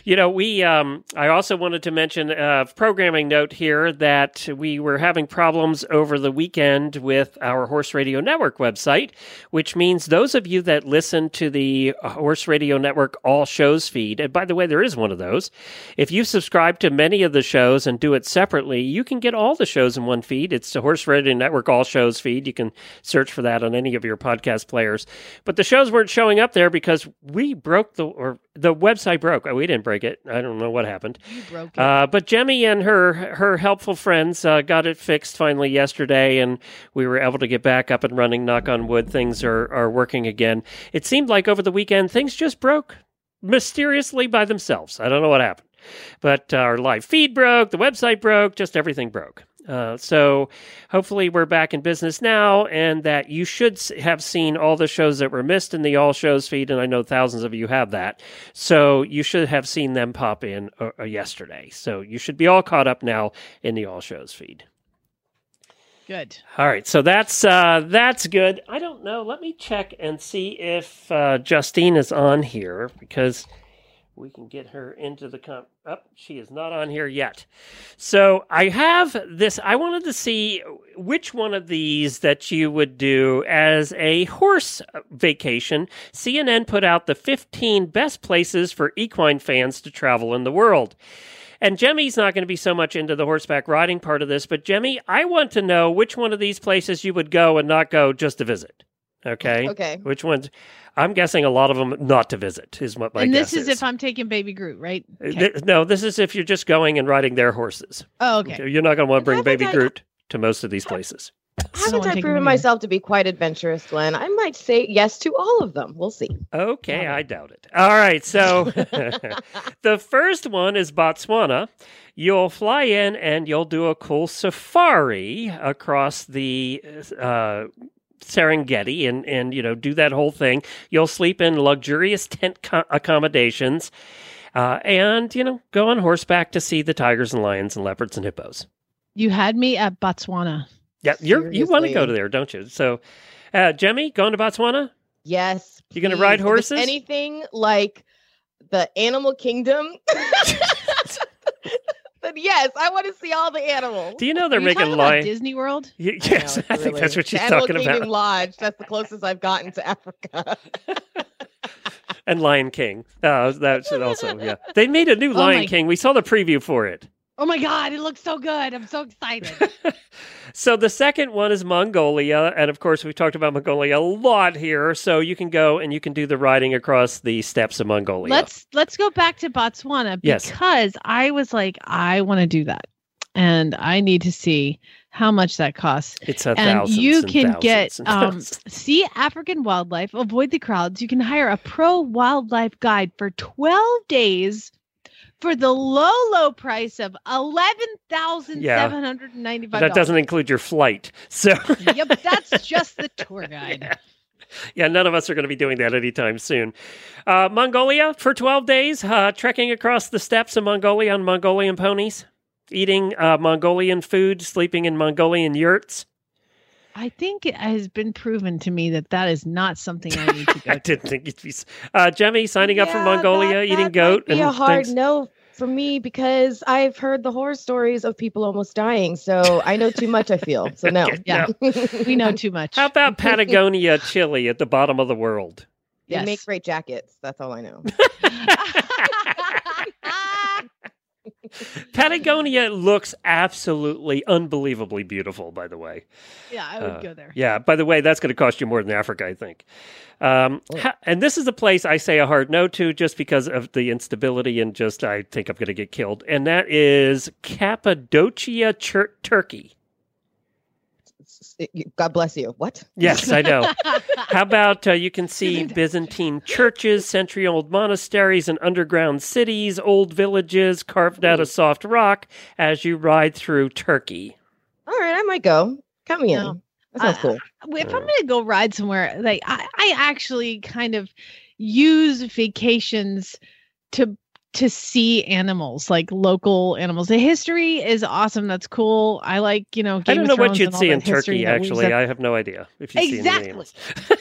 You know, we. Um, I also wanted to mention a programming note here that we were having problems over the weekend with our Horse Radio Network website, which means those of you that listen to the Horse Radio Network All Shows feed, and by the way, there is one of those. If you subscribe to many of the shows and do it separately, you can get all the shows in one feed. It's the Horse Radio Network All Shows feed. You can search for that on any of your podcast players. But the shows weren't showing up there because we broke the or the website broke. We didn't break it. I don't know what happened. You broke it. Uh, but Jemmy and her her helpful friends uh, got it fixed finally yesterday, and we were able to get back up and running. Knock on wood, things are are working again. It seemed like over the weekend things just broke mysteriously by themselves. I don't know what happened, but our live feed broke, the website broke, just everything broke. Uh, so hopefully we're back in business now, and that you should have seen all the shows that were missed in the all shows feed, and I know thousands of you have that. So you should have seen them pop in uh, uh, yesterday. So you should be all caught up now in the all shows feed. Good. All right, so that's uh, that's good. I don't know. Let me check and see if uh, Justine is on here because we can get her into the comp. Up, oh, she is not on here yet. So I have this. I wanted to see which one of these that you would do as a horse vacation. CNN put out the 15 best places for equine fans to travel in the world. And Jemmy's not going to be so much into the horseback riding part of this, but Jemmy, I want to know which one of these places you would go and not go just to visit. Okay. Okay. Which ones? I'm guessing a lot of them not to visit is what my and guess this is, if I'm taking Baby Groot, right? Uh, th- no, this is if you're just going and riding their horses. Oh, okay. You're not going to want to bring Baby I- Groot to most of these places. Haven't I take proven myself to be quite adventurous, Glenn? I might say yes to all of them. We'll see. Okay, I doubt it. All right, so the first one is Botswana. You'll fly in and you'll do a cool safari across the uh, Serengeti and, and you know do that whole thing. You'll sleep in luxurious tent co- accommodations, uh, and you know go on horseback to see the tigers and lions and leopards and hippos. You had me at Botswana. Yeah, you're you want to go to there, don't you? So, uh, Jemmy, going to Botswana? Yes. You're gonna ride horses? anything like the animal kingdom? then yes, I want to see all the animals. Do you know they're Are you making talking lion? Disney World? Y- I Yes, know, I it's think that's what she's the Animal talking Kingdom about. Lodge. That's the closest I've gotten to Africa. And Lion King. Uh, that's also yeah. They made a new Oh Lion my- King. We saw the preview for it. Oh my God, it looks so good. I'm so excited. So the second one is Mongolia, and of course we've talked about Mongolia a lot here. So you can go and you can do the riding across the steppes of Mongolia. let's let's go back to Botswana Yes. because I was like, I want to do that. And I need to see how much that costs. it's a and you and can thousands get and um, see African wildlife, avoid the crowds. You can hire a pro wildlife guide for 12 days for the low, low price of eleven thousand seven hundred and ninety-five. That doesn't include your flight. So yep, that's just the tour guide. yeah, none of us are going to be doing that anytime soon. Uh, Mongolia for 12 days, uh, trekking across the steppes of Mongolia on Mongolian ponies, eating uh, Mongolian food, sleeping in Mongolian yurts. I think it has been proven to me that that is not something I need to go. I didn't think you'd be. Uh, Jemmy signing up for Yeah, Mongolia, that- eating that goat might be and a hard things. no for me because I've heard the horror stories of people almost dying. So I know too much. I feel so no. Okay, Yeah. no. we know too much. How about Patagonia, Chile, at the bottom of the world? They Yes. make great jackets. That's all I know. Patagonia looks absolutely unbelievably beautiful, by the way. yeah, I would Uh, go there. Yeah, by the way, that's going to cost you more than Africa, I think. Um, Oh. ha- and this is a place I say a hard no to just because of the instability and just I think I'm going to get killed. And that is Cappadocia, Tur- Turkey. God bless you. What? Yes, I know. How about uh, you can see Byzantine churches, century old monasteries, and underground cities, old villages carved out of soft rock as you ride through Turkey. All right, I might go. Come me in. No. That sounds I- cool. if I'm going to go ride somewhere, like I, I actually kind of use vacations to to see animals, like local animals. The history is awesome. That's cool. I like, you know, I don't know what you'd see in Turkey, actually. I have no idea if you Exactly. animals.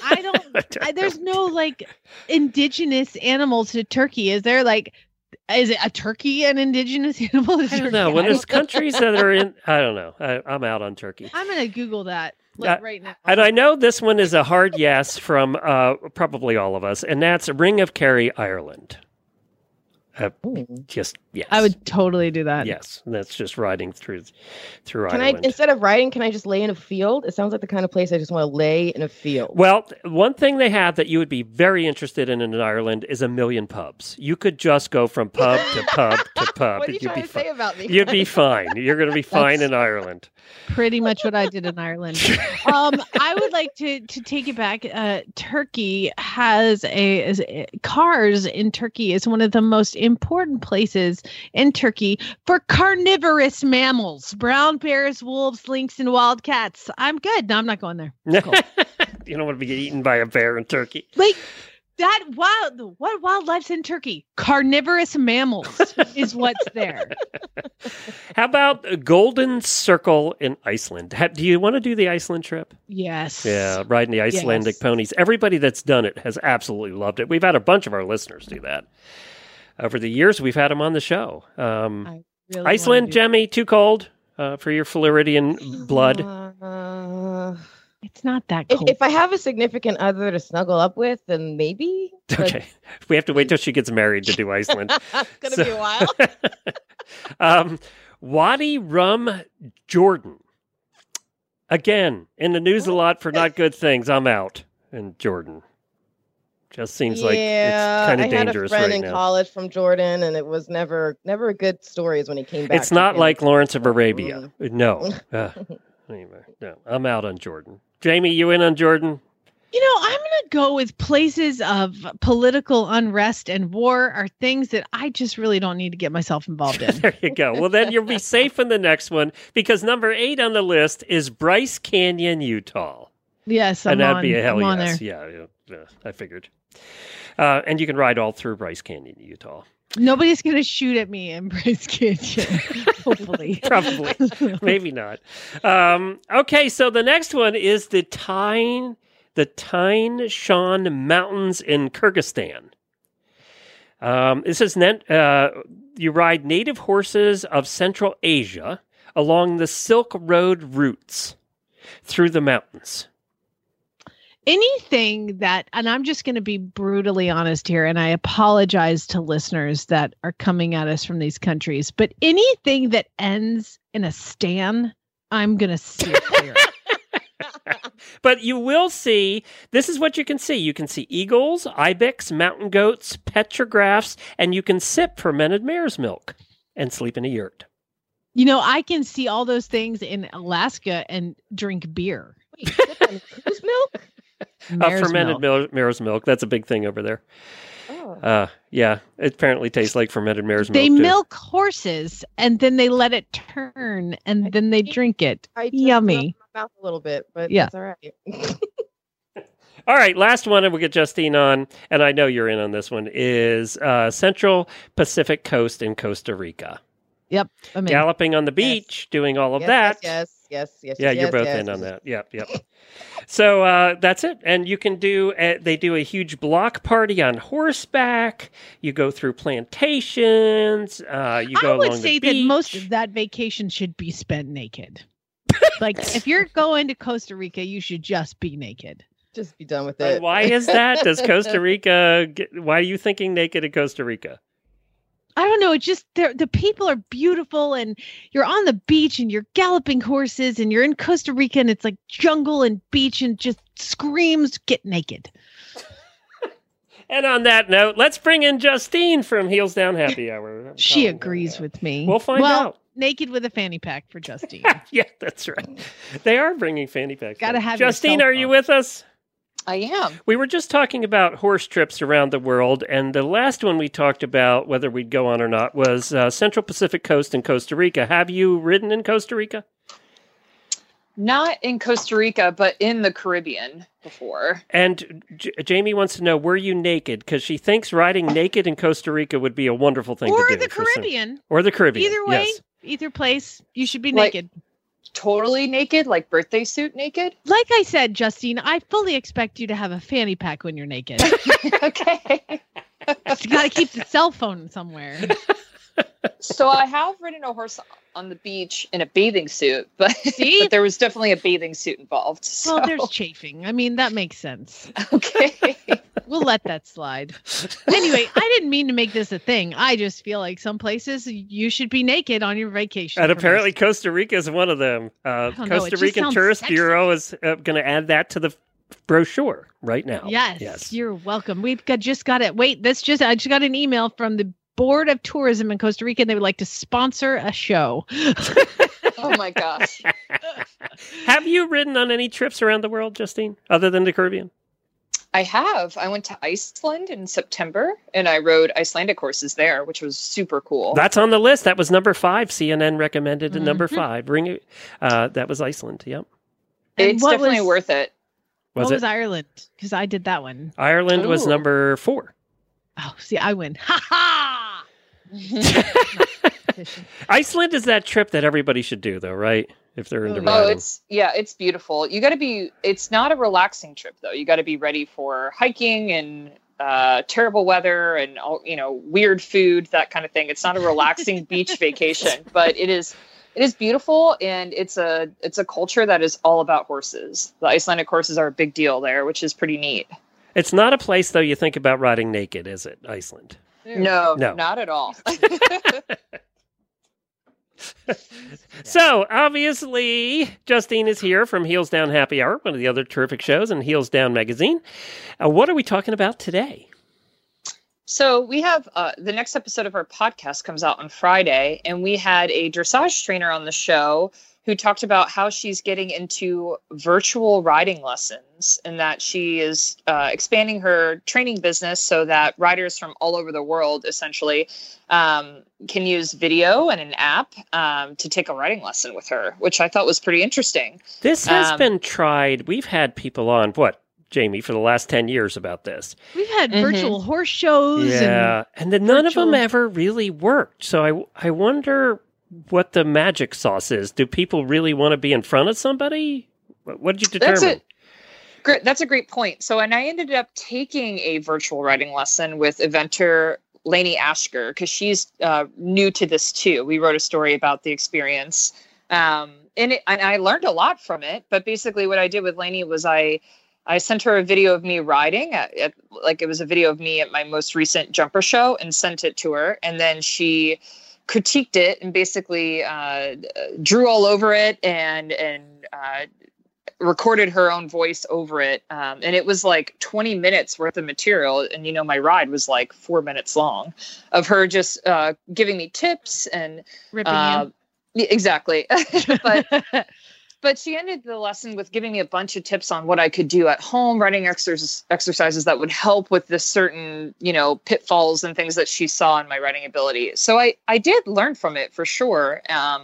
I don't. I, there's no like indigenous animals to Turkey. Is there like? Is it a turkey an indigenous animal? to I don't know. When I there's countries that are in, I don't know. I, I'm out on Turkey. I'm gonna Google that like, right now. And I know this one is a hard yes from uh, probably all of us, and that's Ring of Kerry, Ireland. Uh, just yes, I would totally do that. Yes, that's just riding through through Can I Ireland. instead of riding, can I just lay in a field? It sounds like the kind of place I just want to lay in a field. well, one thing they have that you would be very interested in in Ireland is a million pubs. You could just go from pub to pub to pub. what are you You'd trying be to fine. say about me? You'd be fine. You're going to be fine in Ireland. pretty much what I did in Ireland. Um, I would like to to take it back. Uh, Turkey has a, a Kars in Turkey is one of the most important places in Turkey for carnivorous mammals: brown bears, wolves, lynx, and wildcats. I'm good. No, I'm not going there. you don't want to be eaten by a bear in Turkey. Like that wild what wildlife's in Turkey? Carnivorous mammals is what's there. How about Golden Circle in Iceland? Ha- do you want to do the Iceland trip? Yes. Yeah, riding the Icelandic Yes. ponies. Everybody that's done it has absolutely loved it. We've had a bunch of our listeners do that. Over the years, we've had them on the show. Um, really Iceland, wanna Jemmy, too cold uh, for your Floridian blood. Uh, It's not that if, cold. if I have a significant other to snuggle up with, then maybe. but Okay, we have to wait till she gets married to do Iceland. it's gonna So- be a while. um, Wadi Rum, Jordan. Again, in the news a lot for not good things. I'm out in Jordan. Just seems like it's yeah, kind I of had a friend right in now. college from Jordan, and it was never, never a good stories when he came back. It's not from like. Lawrence of Arabia. No. Uh, anyway, no. I'm out on Jordan. Jamie, you in on Jordan? You know, I'm going to go with places of political unrest and war are things that I just really don't need to get myself involved in. there you go. Well, then you'll be safe in the next one because number eight on the list is Bryce Canyon, Utah. yes, I'm and that'd on, be a hell I'm yes. Yeah, yeah, yeah, I figured. Uh, and you can ride all through Bryce Canyon, Utah. Nobody's going to shoot at me in Bryce Canyon, hopefully. Probably. Maybe not. Um, okay, so the next one is the Tian, the Tian Shan Mountains in Kyrgyzstan. Um, this is uh, you ride native horses of Central Asia along the Silk Road routes through the mountains. Anything that, and I'm just going to be brutally honest here, and I apologize to listeners that are coming at us from these countries, but anything that ends in a stan, I'm going to steer clear. But you will see, this is what you can see. You can see eagles, ibex, mountain goats, petrographs, and you can sip fermented mare's milk and sleep in a yurt. You know, I can see all those things in Alaska and drink beer. Wait, sip on goose milk? Uh, fermented milk. mare's milk. That's a big thing over there. Oh. Uh, yeah, it apparently tastes like fermented mare's They milk. too. milk horses and then they let it turn and then they drink it. I took it Yummy. my mouth a little bit, but Yeah. that's all right. All right, last one, and we'll get Justine on, and I know you're in on this one, is uh, Central Pacific Coast in Costa Rica. Yep. I mean, Galloping on the beach, doing all of yes, that. Yes, yes, yes, yes. yeah, yes, you're both yes, in on that. Yep, yep. so uh, that's it. And you can do, uh, they do a huge block party on horseback. You go through plantations. Uh, you go I would along say the beach. that most of that vacation should be spent naked. like if you're going to Costa Rica, you should just be naked. Just be done with And it. why is that? Does Costa Rica, get, why are you thinking naked in Costa Rica? I don't know. It's just the the people are beautiful, and you're on the beach, and you're galloping horses, and you're in Costa Rica, and it's like jungle and beach, and just screams, "Get naked!" And on that note, let's bring in Justine from Heels Down Happy Hour. She agrees with me. We'll find well, out. naked with a fanny pack for Justine. yeah, that's right. They are bringing fanny packs. Gotta have Justine, are you with us? I am. We were just talking about horse trips around the world, and the last one we talked about, whether we'd go on or not, was uh, Central Pacific Coast in Costa Rica. Have you ridden in Costa Rica? Not in Costa Rica, but in the Caribbean before. And J- Jamie wants to know, were you naked? Because she thinks riding naked in Costa Rica would be a wonderful thing or to do. the for some- Caribbean. Or the Caribbean. Either way, yes. either place, you should be Like- naked. Totally naked, like birthday suit naked. Like I said, Justine, I fully expect you to have a fanny pack when you're naked. okay. you got to keep the cell phone somewhere. So I have ridden a horse on the beach in a bathing suit, but, See? but there was definitely a bathing suit involved. Well, there's chafing. I mean, that makes sense. okay. We'll let that slide. Anyway, I didn't mean to make this a thing. I just feel like some places you should be naked on your vacation. And apparently, most- Costa Rica is one of them. Uh, don't know, it Costa Rican Tourist sexy. Bureau is uh, going to add that to the brochure right now. Yes, Yes. you're welcome. We've got just got it. Wait, this just I just got an email from the Board of Tourism in Costa Rica. and They would like to sponsor a show. Oh my gosh. Have you ridden on any trips around the world, Justine, other than the Caribbean? I have. I went to Iceland in September and I rode Icelandic horses there, which was super cool. That's on the list. That was number five. CNN recommended at number five. Bring it. Uh, that was Iceland. Yep. And it's what definitely was- worth it. Was what it? was Ireland? Because I did that one. Ireland was number four. Oh, see, I win. Ha ha! Iceland is that trip that everybody should do, though, right? If they're into Oh, riding. it's yeah, it's beautiful. You got to be. It's not a relaxing trip though. You got to be ready for hiking and uh, terrible weather and all you know weird food, that kind of thing. It's not a relaxing beach vacation, but it is. It is beautiful, and it's a it's a culture that is all about horses. The Icelandic horses are a big deal there, which is pretty neat. It's not a place, though, you think about riding naked, is it? Iceland. No, No. not at all. So, obviously, Justine is here from Heels Down Happy Hour, one of the other terrific shows in Heels Down magazine. Uh, what are we talking about today? So we have uh, the next episode of our podcast comes out on Friday, and we had a dressage trainer on the show who talked about how she's getting into virtual riding lessons and that she is uh, expanding her training business so that riders from all over the world essentially um, can use video and an app um, to take a riding lesson with her, which I thought was pretty interesting. This has Um, been tried. We've had people on, what, Jamie, for the last 10 years about this. We've had Mhm. virtual horse shows. Yeah. And And, then none of them ever really worked. So I, I wonder what the magic sauce is. Do people really want to be in front of somebody? What, did you determine? That's. Great. That's a great point. So, and I ended up taking a virtual riding lesson with eventer Lainey Ashker because she's uh, new to this too. We wrote a story about the experience, um, and, it, and I learned a lot from it. But basically, what I did with Lainey was I I sent her a video of me riding, at, at, like it was a video of me at my most recent jumper show, and sent it to her, and then she critiqued it and basically uh, drew all over it and and uh, recorded her own voice over it. Um, and it was like 20 minutes worth of material. And you know my ride was like four minutes long of her just uh, giving me tips and ripping uh, exactly. But. but she ended the lesson with giving me a bunch of tips on what I could do at home, riding exer- exercises that would help with the certain, you know, pitfalls and things that she saw in my riding ability. So I, I did learn from it for sure. Um,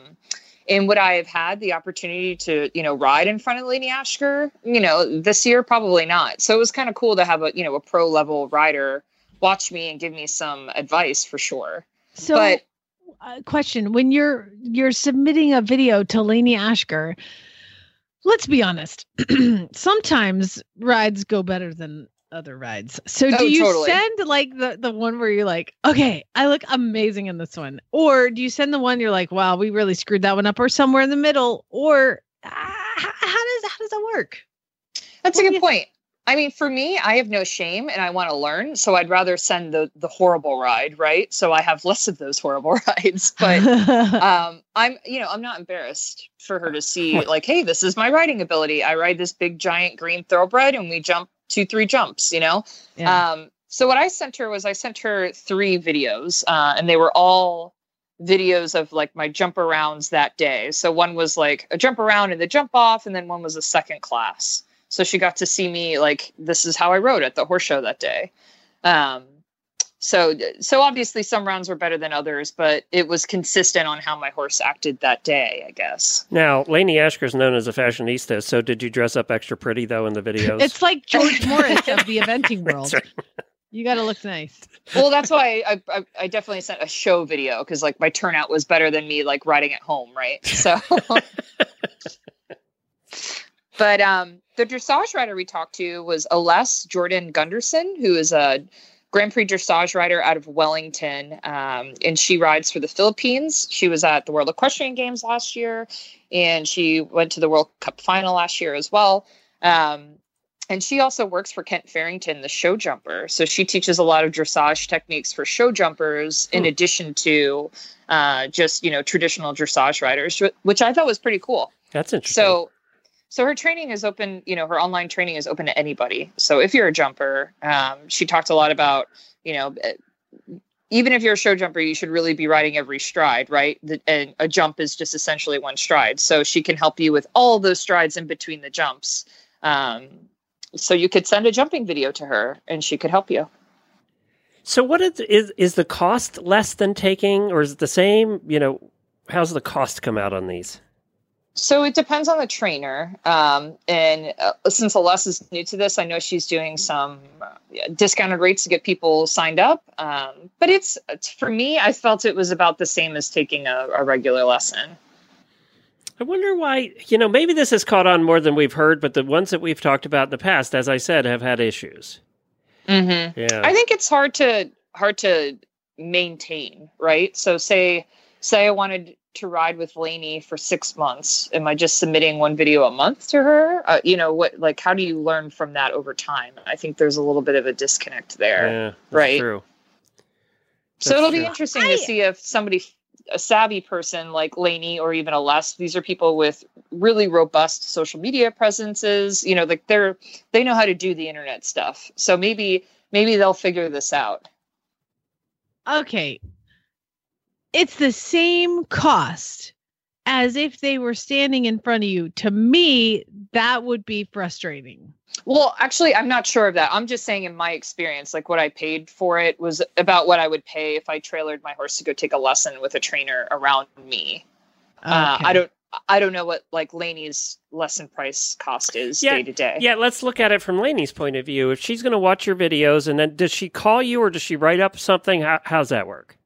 and would I have had the opportunity to, you know, ride in front of Lainey Ashker? You know, this year probably not. So it was kind of cool to have a, you know, a pro level rider watch me and give me some advice for sure. So, but uh, question: When you're you're submitting a video to Lainey Ashker, let's be honest. sometimes rides go better than other rides. So do Oh, you totally. send like the the one where you're like, okay, I look amazing in this one, or do you send the one you're like, wow, we really screwed that one up, or somewhere in the middle, or ah, how does how does that work? That's a good point. I mean, for me, I have no shame and I want to learn. So I'd rather send the the horrible ride, right? So I have less of those horrible rides. But um, I'm, you know, I'm not embarrassed for her to see, like, hey, this is my riding ability. I ride this big giant green thoroughbred and we jump two, three jumps, you know? Yeah. Um, so what I sent her was I sent her three videos, uh, and they were all videos of like my jump arounds that day. So one was like a jump around and the jump off, and then one was a second class. So she got to see me like this is how I rode at the horse show that day. Um, so so obviously some rounds were better than others, but it was consistent on how my horse acted that day, I guess. Now, Lainey is known as a fashionista, so did you dress up extra pretty though in the videos? It's like George Morris of the eventing world. right. You got to look nice. well, that's why I, I, I definitely sent a show video because like my turnout was better than me like riding at home, right? So, but um, the dressage rider we talked to was Alessa Jordan Gunderson, who is a Grand Prix dressage rider out of Wellington, um, and she rides for the Philippines. She was at the World Equestrian Games last year, and she went to the World Cup final last year as well. Um, and she also works for Kent Farrington, the show jumper. So she teaches a lot of dressage techniques for show jumpers, in addition to uh, just you know traditional dressage riders, which I thought was pretty cool. That's interesting. So, so her training is open. You know, her online training is open to anybody. So if you're a jumper, um, she talked a lot about you know. eh, Even if you're a show jumper, you should really be riding every stride, right? The, and a jump is just essentially one stride. So she can help you with all those strides in between the jumps. Um, so you could send a jumping video to her, and she could help you. So what is, is is the cost less than taking, or is it the same? You know, how's the cost come out on these? So it depends on the trainer. Um, and uh, since Alessa is new to this, I know she's doing some uh, discounted rates to get people signed up. Um, but it's, it's for me, I felt it was about the same as taking a, a regular lesson. I wonder why. You know, maybe this has caught on more than we've heard, but the ones that we've talked about in the past, as I said, have had issues. Mm-hmm. Yeah. I think it's hard to hard to maintain, right? So say say I wanted to ride with Lainey for six months. Am I just submitting one video a month to her? Uh, you know what? Like, how do you learn from that over time? I think there's a little bit of a disconnect there, Yeah, that's right? True. So it'll be true. interesting to see if somebody, a savvy person like Lainey or even Alessa, these are people with really robust social media presences. You know, like they're they know how to do the internet stuff. So maybe maybe they'll figure this out. Okay. It's the same cost as if they were standing in front of you. To me, that would be frustrating. Well, actually, I'm not sure of that. I'm just saying, in my experience, like what I paid for it was about what I would pay if I trailered my horse to go take a lesson with a trainer around me. Uh, I don't. I don't know what like Lainey's lesson price cost is Yeah, day to day. Yeah, let's look at it from Lainey's point of view. If she's going to watch your videos, and then does she call you or does she write up something? How, how's that work?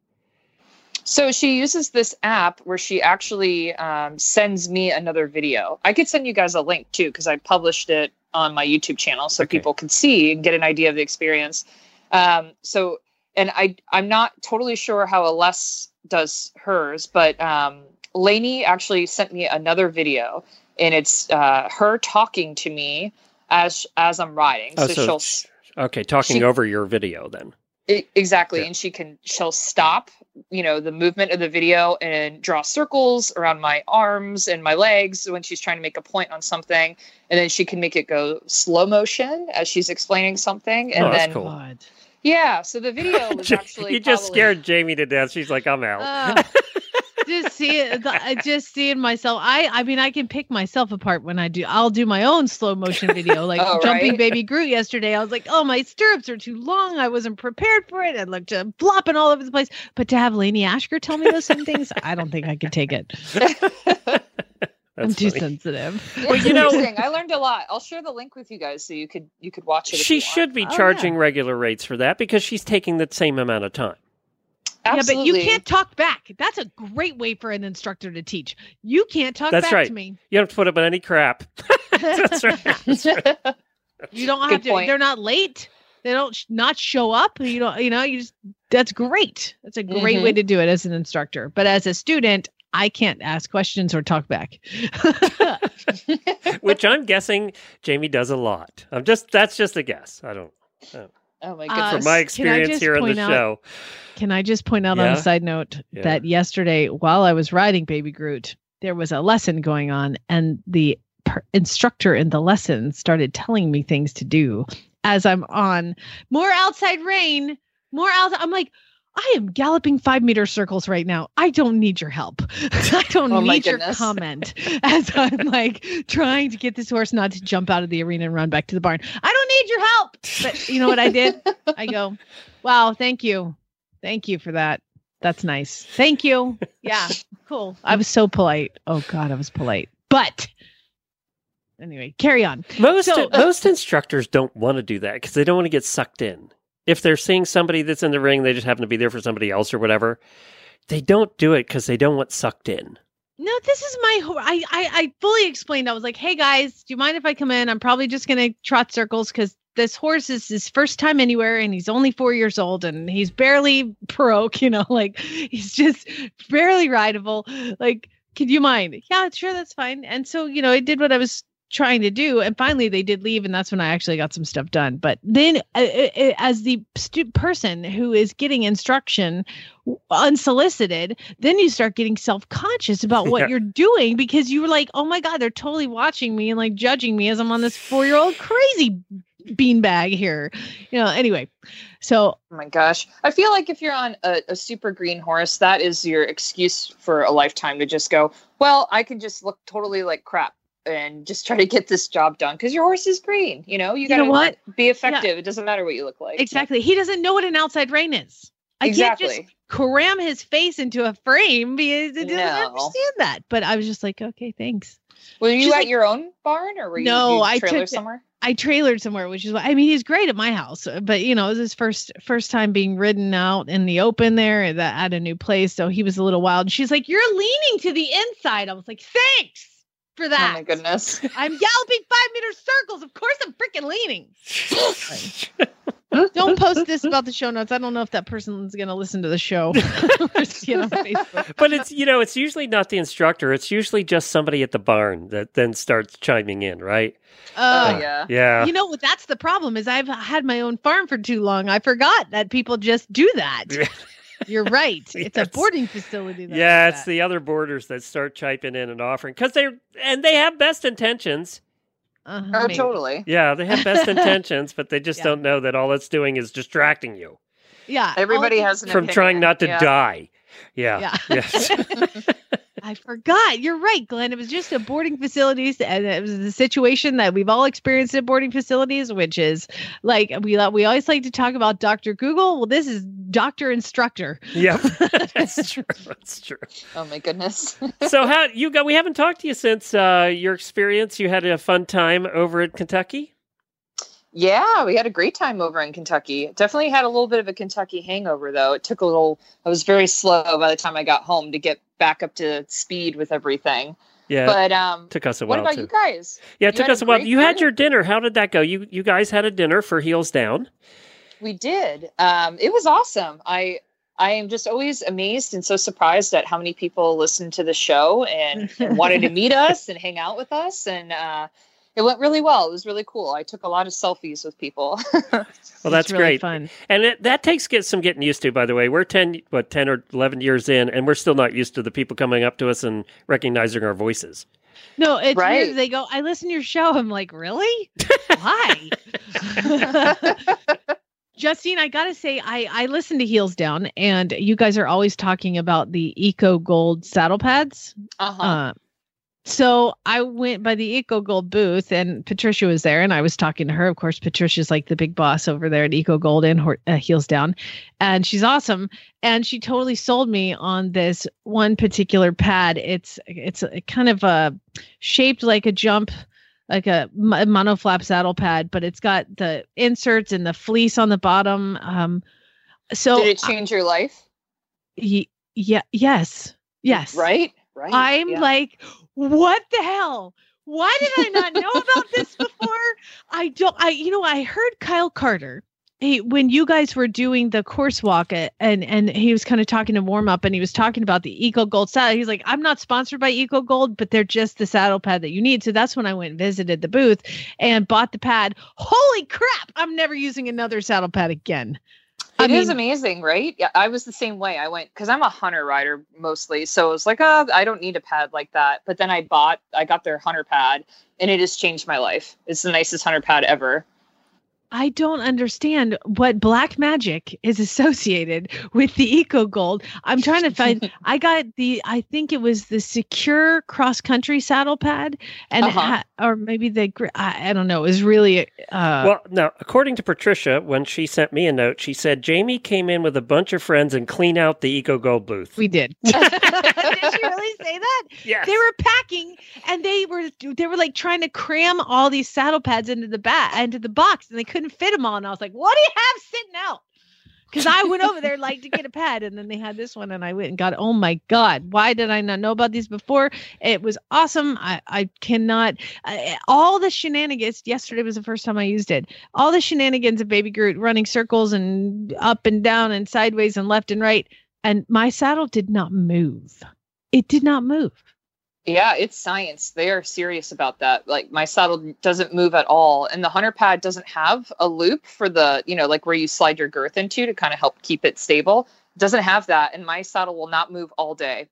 So she uses this app where she actually um, sends me another video. I could send you guys a link too because I published it on my YouTube channel so people can see and get an idea of the experience. Um, so, and I I'm not totally sure how Alessa does hers, but um, Lainey actually sent me another video, and it's uh, her talking to me as as I'm riding. Oh, so, so she'll Okay, talking she- over your video then. I- exactly and she can she'll stop you know the movement of the video and draw circles around my arms and my legs when she's trying to make a point on something and then she can make it go slow motion as she's explaining something and oh, that's then cool. yeah so the video was actually you just probably- scared Jamie to death. She's like, I'm out. Uh, just see it. I just seeing myself. I I mean, I can pick myself apart when I do. I'll do my own slow motion video, like Oh, jumping right. baby Groot yesterday. I was like, oh, my stirrups are too long. I wasn't prepared for it. I looked uh, flopping all over the place. But to have Lainey Ashker tell me those same things, I don't think I could take it. I'm That's too funny. sensitive. Well, you know- Interesting. I learned a lot. I'll share the link with you guys so you could you could watch it. She you want. should be Oh, yeah. charging regular rates for that because she's taking the same amount of time. Yeah, but you can't talk back. That's a great way for an instructor to teach. You can't talk That's back right. to me. You don't have to put up with any crap. That's right. That's right. You don't Good have to. point. They're not late. They don't sh- not show up. You don't. You know. You just. That's great. That's a great way Mhm. to do it as an instructor. But as a student, I can't ask questions or talk back. Which I'm guessing Jamie does a lot. I'm just that's just a guess. I don't Oh my Uh, from my experience here on the out- show. Can I just point out on a side note Yeah. that yesterday, while I was riding Baby Groot, there was a lesson going on, and the per- instructor in the lesson started telling me things to do as I'm on more outside rein, more outside. I'm like, I am galloping five meter circles right now. I don't need your help. I don't Oh need your comment as I'm like trying to get this horse not to jump out of the arena and run back to the barn. I don't need your help. But you know what I did? I go, wow, thank you. Thank you for that. That's nice. Thank you. Yeah, cool. I was so polite. Oh God, I was polite. But anyway, carry on. Most So- most instructors don't want to do that because they don't want to get sucked in. If they're seeing somebody that's in the ring, they just happen to be there for somebody else or whatever. They don't do it because they don't want sucked in. No, this is my. ho- I, I I fully explained. I was like, "Hey guys, do you mind if I come in? I'm probably just gonna trot circles because this horse is his first time anywhere, and he's only four years old, and he's barely broke. You know, like he's just barely rideable. Like, could you mind? Yeah, sure, that's fine. And so, you know, I did what I was trying to do, and finally they did leave, and that's when I actually got some stuff done. But then, uh, uh, as the stu- person who is getting instruction unsolicited, then you start getting self conscious about what Yeah. you're doing because you were like, oh my God, they're totally watching me and like judging me as I'm on this four year old crazy beanbag here. You know, anyway. So Oh my gosh. I feel like if you're on a, a super green horse, that is your excuse for a lifetime to just go, well, I can just look totally like crap and just try to get this job done because your horse is green. You know, you You gotta know what? be effective. It doesn't matter what you look like. exactly. He doesn't know what an outside rein is. I can't just cram his face into a frame because it doesn't No. understand that. But I was just like, okay, thanks. Were you She's at like- your own barn or were you, No, you I trailer took- somewhere? I trailered somewhere, which is why I mean he's great at my house, but you know it was his first first time being ridden out in the open there at, at a new place, so he was a little wild. She's like, "You're leaning to the inside." I was like, "Thanks for Oh my goodness. I'm galloping five meter circles. Of course, I'm freaking leaning. Don't post this about the show notes. I don't know if that person's gonna listen to the show it on but it's you know it's usually not the instructor. It's usually just somebody at the barn that then starts chiming in, right? Uh, Oh, yeah. Yeah. You know what? That's the problem. Is I've had my own farm for too long. I forgot that people just do that. You're right. It's a boarding facility. That yeah, it's that. the other boarders that start chiming in and offering because they and they have best intentions. Uh-huh, Oh, maybe. totally. Yeah, they have best intentions, but they just Yeah. don't know that all it's doing is distracting you Yeah. Everybody has an from trying not to Yeah. die. Yeah. Yeah. Yes. I forgot. You're right, Glenn. It was just a boarding facilities, and it was the situation that we've all experienced at boarding facilities, which is like we we always like to talk about Doctor Google. Well, this is Doctor Instructor. yep. That's true. That's true. Oh my goodness. So how you got? We haven't talked to you since uh, your experience. You had a fun time over at Kentucky. Yeah, we had a great time over in Kentucky. Definitely had a little bit of a Kentucky hangover though. It took a little I was very slow by the time I got home to get back up to speed with everything. Yeah. But um took us a while. what about too. you guys? Yeah, it You took us a while. You had your dinner. How did that go? You you guys had a dinner for Heels Down. We did. Um it was awesome. I I am just always amazed and so surprised at how many people listened to the show and, and wanted to meet us and hang out with us and uh it went really well. It was really cool. I took a lot of selfies with people. Well, that's really great. fun. And it, that takes get some getting used to. By the way, we're ten, what ten or eleven years in, and we're still not used to the people coming up to us and recognizing our voices. No, it's Right. weird. They go, I listen to your show. I'm like, really? Why? Justine, I gotta say, I I listen to Heels Down, and you guys are always talking about the Eco Gold saddle pads. Uh-huh. Uh, so I went by the Eco Gold booth, and Patricia was there, and I was talking to her. Of course, Patricia's like the big boss over there at Eco Gold and uh, Heels Down, and she's awesome. And she totally sold me on this one particular pad. It's it's a, kind of a shaped like a jump like a mo- monoflap saddle pad, but it's got the inserts and the fleece on the bottom. Um, so Did it change your life? y- yeah, yes, yes, Right? Right. I'm yeah. like, what the hell? Why did I not know about this before? I don't. I you know I heard Kyle Carter. He, when you guys were doing the course walk uh, and and he was kind of talking to warm up and he was talking about the Eco Gold saddle. He's like, I'm not sponsored by Eco Gold, but they're just the saddle pad that you need. So that's when I went and visited the booth and bought the pad. Holy crap! I'm never using another saddle pad again. It is mean- amazing, right? Yeah, I was the same way. I went because I'm a hunter rider mostly, so it was like, oh, I don't need a pad like that. But then I bought, I got their hunter pad, and it has changed my life. It's the nicest hunter pad ever. I don't understand what black magic is associated with the Eco Gold. I'm trying to find. I got the. I think it was the secure cross country saddle pad, and Uh-huh. ha- or maybe they I, I don't know. It was really. Uh, well, no, according to Patricia, when she sent me a note, she said Jamie came in with a bunch of friends and clean out the Eco Gold booth. we did. did she really say that? Yes. They were packing, and they were they were like trying to cram all these saddle pads into the bat into the box, and they couldn't fit them all. And I was like, "What do you have sitting out?" Because I went over there like to get a pad, and then they had this one, and I went and got. Oh my god! Why did I not know about these before? It was awesome. I I cannot. I, all the shenanigans. Yesterday was the first time I used it. All the shenanigans of Baby Groot running circles and up and down and sideways and left and right, and my saddle did not move. It did not move. Yeah, it's science. They are serious about that. Like my saddle doesn't move at all, and the hunter pad doesn't have a loop for the, you know, like where you slide your girth into to kind of help keep it stable. It doesn't have that, and my saddle will not move all day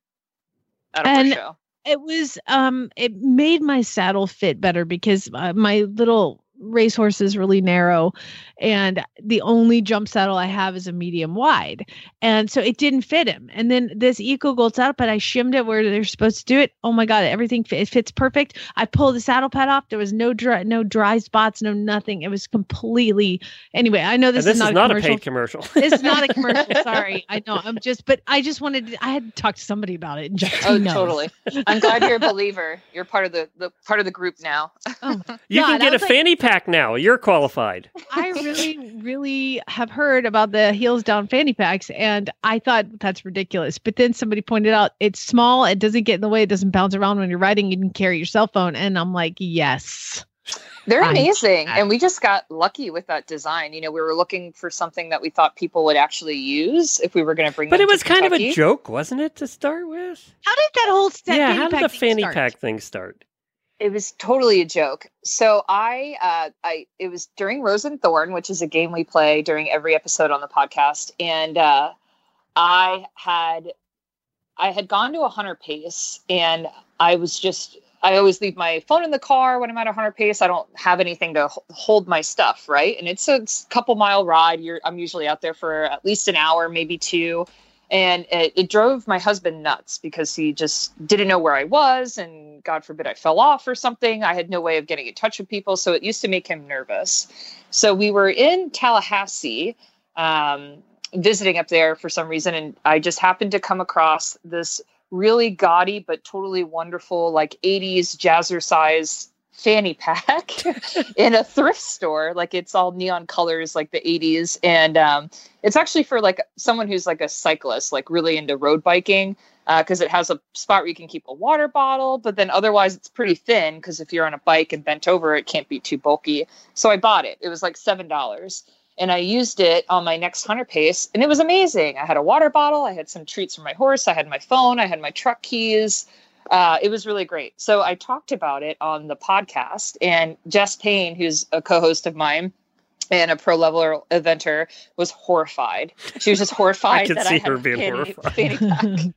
at a And- show. it was um it made my saddle fit better because uh, my little racehorse is really narrow and the only jump saddle I have is a medium wide. And so it didn't fit him. And then this Eco Gold saddle pad, I shimmed it where they're supposed to do it. Oh my God, everything fit, it fits perfect. I pulled the saddle pad off. There was no dry, no dry spots, no nothing. It was completely, anyway, I know this, this is not, a, a commercial. paid commercial. This is not a commercial. Sorry. I know. I'm just, but I just wanted to, I had to talk to somebody about it. And Oh, knows. totally. I'm glad you're a believer. You're part of the, the part of the group now. Oh, You God, can get a like- fanny pack now. You're qualified. I really, really have heard about the heels down fanny packs, and I thought that's ridiculous. But then somebody pointed out it's small, it doesn't get in the way, it doesn't bounce around when you're riding, you can carry your cell phone. And I'm like, yes. They're amazing. And we just got lucky with that design. You know, we were looking for something that we thought people would actually use if we were going to bring But it was to kind of a joke, wasn't it, to start with? How did that whole set yeah, how did the fanny start? pack thing start? It was totally a joke. So I, uh, I, it was during Rose and Thorn, which is a game we play during every episode on the podcast, and uh, I had, I had gone to a hunter pace, and I was just, I always leave my phone in the car when I'm at a hunter pace. I don't have anything to hold my stuff, right? And it's a couple mile ride. You're, I'm usually out there for at least an hour, maybe two and it, it drove my husband nuts because he just didn't know where I was, and God forbid I fell off or something. I had no way of getting in touch with people, so it used to make him nervous. So we were in Tallahassee, um, visiting up there for some reason, and I just happened to come across this really gaudy but totally wonderful, like '80s jazzercise fanny pack in a thrift store. Like it's all neon colors like the 80s and um, it's actually for like someone who's like a cyclist like really into road biking because it has a spot where you can keep a water bottle but then otherwise it's pretty thin because if you're on a bike and bent over it can't be too bulky. So i bought it. It was like seven dollars. And i used it on my next hunter pace and it was amazing. I had a water bottle i had some treats for my horse i had my phone i had my truck keys uh, it was really great. So I talked about it on the podcast, and Jess Payne, who's a co-host of mine and a pro level eventer, was horrified. She was just horrified I can that see I had her being fanny, horrified. fanny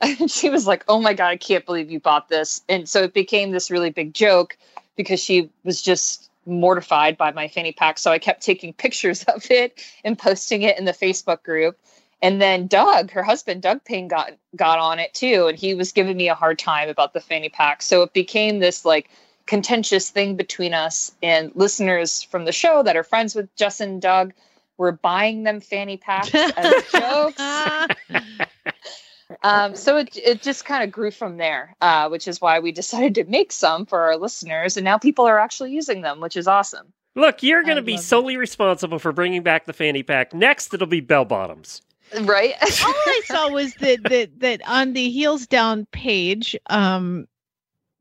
and she was like, "Oh my god, I can't believe you bought this!" And so it became this really big joke because she was just mortified by my fanny pack. So I kept taking pictures of it and posting it in the Facebook group. And then Doug, her husband, Doug Payne, got got on it too, and he was giving me a hard time about the fanny pack. So it became this like contentious thing between us and listeners from the show that are friends with Justin and Doug were buying them fanny packs as jokes. um, so it, it just kind of grew from there, uh, which is why we decided to make some for our listeners. And now people are actually using them, which is awesome. Look, you're going to be solely responsible for bringing back the fanny pack. Next, it'll be bell bottoms. Right. All I saw was that that that on the heels down page, um,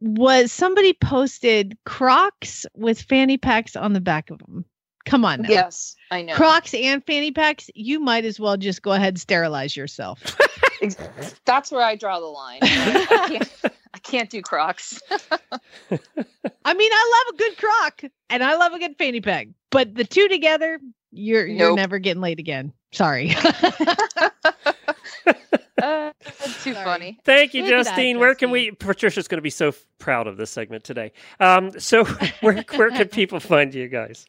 was somebody posted Crocs with fanny packs on the back of them. Come on, now. Yes, I know. Crocs and fanny packs. You might as well just go ahead and sterilize yourself. That's where I draw the line. I can't, I can't do Crocs. I mean, I love a good croc and I love a good fanny pack, but the two together, you're you're never getting laid again. Sorry. Uh, that's too funny. Thank you, Look at that, Justine. Where can we? Patricia's going to be so f- proud of this segment today. Um, so where where can people find you guys?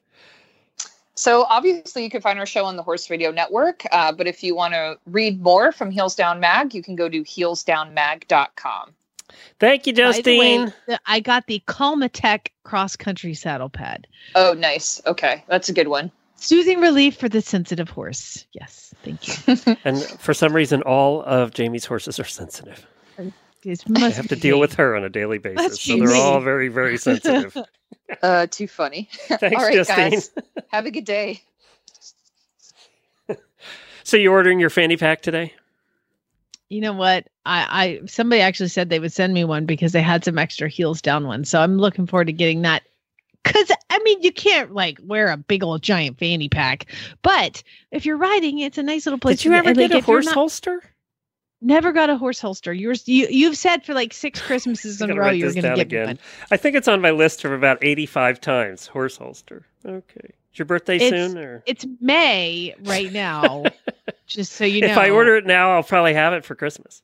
So obviously, you can find our show on the Horse Radio Network. Uh, but if you want to read more from Heels Down Mag, you can go to heelsdownmag.com. Thank you, By the way, Justine. I got the Calmatech cross country saddle pad. Oh, nice. Okay, that's a good one. Soothing relief for the sensitive horse. Yes, thank you. And for some reason, all of Jamie's horses are sensitive. I have to deal with her on a daily basis, Must so they're me. all very, very sensitive. Uh, too funny. Thanks, All right, Justine. guys. Have a good day. So you're ordering your fanny pack today? You know what? I, I somebody actually said they would send me one because they had some extra heels down ones. So I'm looking forward to getting that. Cause I mean, you can't like wear a big old giant fanny pack, but if you're riding, it's a nice little place. Did you to- ever like, get a horse not- holster? Never got a horse holster. Yours, you you've said for like six Christmases in a row you were this going to get again. one. I think it's on my list of about eighty-five times. Horse holster. Okay. Is your birthday It's, soon? Or it's May right now. just so you know. if I order it now, I'll probably have it for Christmas.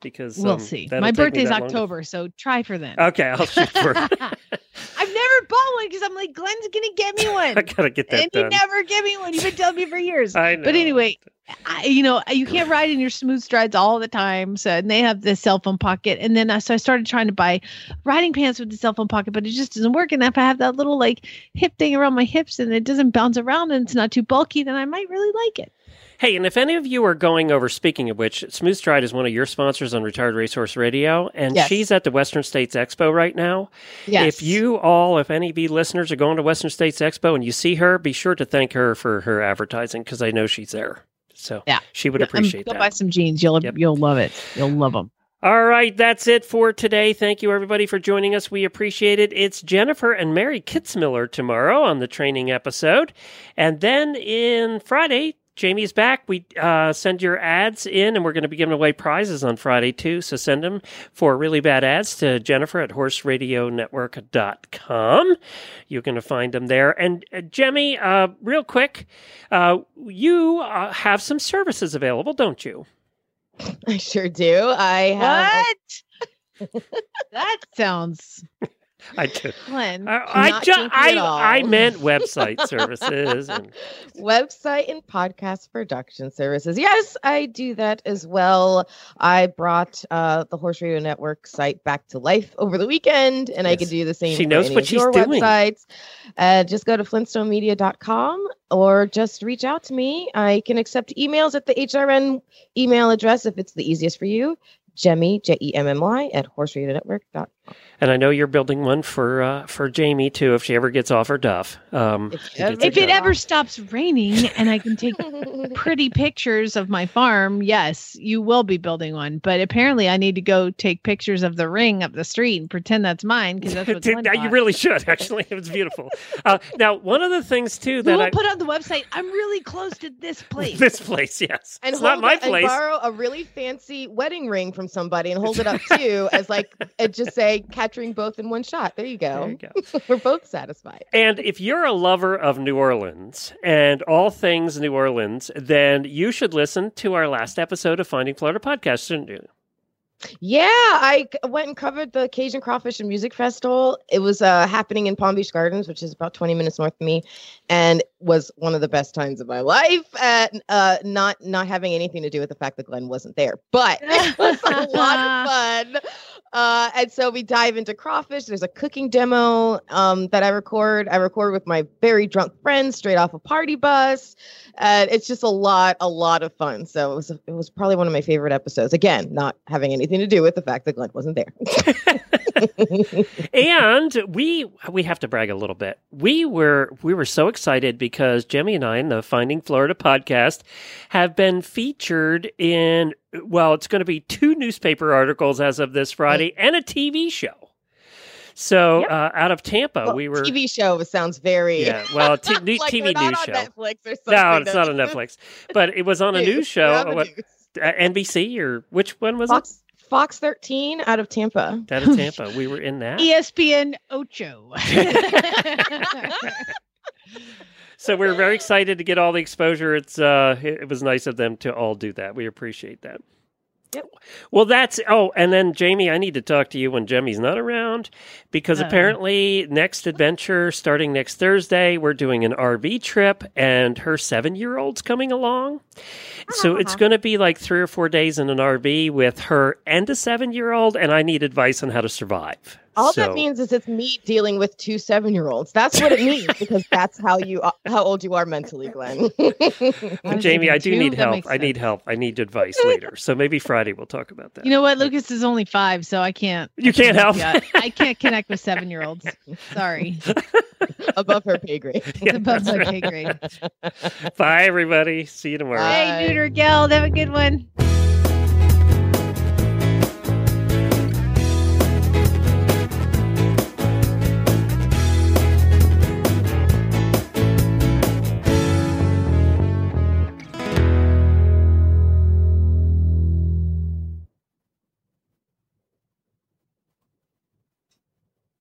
Because we'll um, see. My birthday's that long October, so try for then. Okay, I'll shoot for. I've never bought one because I'm like, Glenn's gonna get me one. I gotta get that and you done. never give me one. You've been telling me for years. I know. But anyway, I, you know, you can't ride in your smooth strides all the time. So, and they have the cell phone pocket. And then I, so I started trying to buy riding pants with the cell phone pocket, but it just doesn't work. And if I have that little like hip thing around my hips and it doesn't bounce around and it's not too bulky, then I might really like it. Hey, and if any of you are going over, speaking of which, Smooth Stride is one of your sponsors on Retired Racehorse Radio, and Yes. she's at the Western States Expo right now. Yes. If you all, if any of you listeners are going to Western States Expo and you see her, be sure to thank her for her advertising because I know she's there. So Yeah. she would Um, appreciate go that. Go buy some jeans. You'll you'll love it. You'll love them. All right, that's it for today. Thank you, everybody, for joining us. We appreciate it. It's Jennifer and Mary Kitzmiller tomorrow on the training episode. And then in Friday, Jamie's back. We uh, send your ads in, and we're going to be giving away prizes on Friday, too. So send them for really bad ads to Jennifer at horseradionetwork.com. You're going to find them there. And uh, Jemmy, uh, real quick, uh, you uh, have some services available, don't you? I sure do. I have. What? that sounds I do. Glenn. I, I, ju- I. I meant website services. And, website and podcast production services. Yes, I do that as well. I brought uh, the Horse Radio Network site back to life over the weekend, and I Yes. could do the same. She for knows what she's your doing. Websites. Uh, just go to flintstonemedia.com or just reach out to me. I can accept emails at the HRN email address if it's the easiest for you. Jemmy, J E M M Y, at horseradionetwork.com. and I know you're building one for uh, for Jamie too, if she ever gets off her duff. Um, If she if it done. ever stops raining and I can take pretty pictures of my farm, yes, you will be building one. But apparently, I need to go take pictures of the ring up the street and pretend that's mine because that's what Dude, now you really should. Actually, it was beautiful. Uh, now, one of the things too that We'll I put on the website. I'm really close to this place. this place, yes, and it's not my it- and place. borrow a really fancy wedding ring from somebody and hold it up too as like and just say capturing both in one shot. There you go. There you go. We're both satisfied. And if you're a lover of New Orleans and all things New Orleans, then you should listen to our last episode of Finding Florida podcast, shouldn't you? Yeah, I went and covered the Cajun Crawfish and Music Festival. It was uh, happening in Palm Beach Gardens, which is about 20 minutes north of me, and was one of the best times of my life. At, uh, not not having anything to do with the fact that Glenn wasn't there, but it was a lot of fun. Uh, and so we dive into crawfish. There's a cooking demo um, that I record. I record with my very drunk friends straight off a party bus. And it's just a lot, a lot of fun. So it was, it was probably one of my favorite episodes. Again, not having anything to do with the fact that Glenn wasn't there. and we we have to brag a little bit. We were we were so excited because Jemmy and I in the Finding Florida podcast have been featured in well, it's going to be two newspaper articles as of this Friday and a TV show. So uh, out of Tampa, Well, we were TV show sounds very yeah, well, t- like TV news show. Netflix or something. No, it's not on Netflix, but it was on a News. show. We're on the What, uh, NBC or which one was Fox Fox 13 out of Tampa. Out of Tampa. We were in that. ESPN Ocho. So we're very excited to get all the exposure. It's uh, it, it was nice of them to all do that. We appreciate that. Well, that's oh, and then Jamie, I need to talk to you when Jemmy's not around because apparently next adventure starting next Thursday, we're doing an RV trip, and her seven-year-old's coming along. So ah. it's going to be like three or four days in an RV with her and a seven-year-old, and I need advice on how to survive. All So- that means is it's me dealing with two seven year olds. That's what it means because that's how you uh, how old you are mentally, Glenn. Jamie, I do two? need That help. makes I need help. I need advice later. So maybe Friday we'll talk about that. You know what? Lucas is only five, so I can't. You can't help. Yeah, I can't connect with seven year olds. Sorry. Above her pay grade. It's above my pay grade. Bye, everybody. See you tomorrow. Hey, Neuter Geld, have a good one.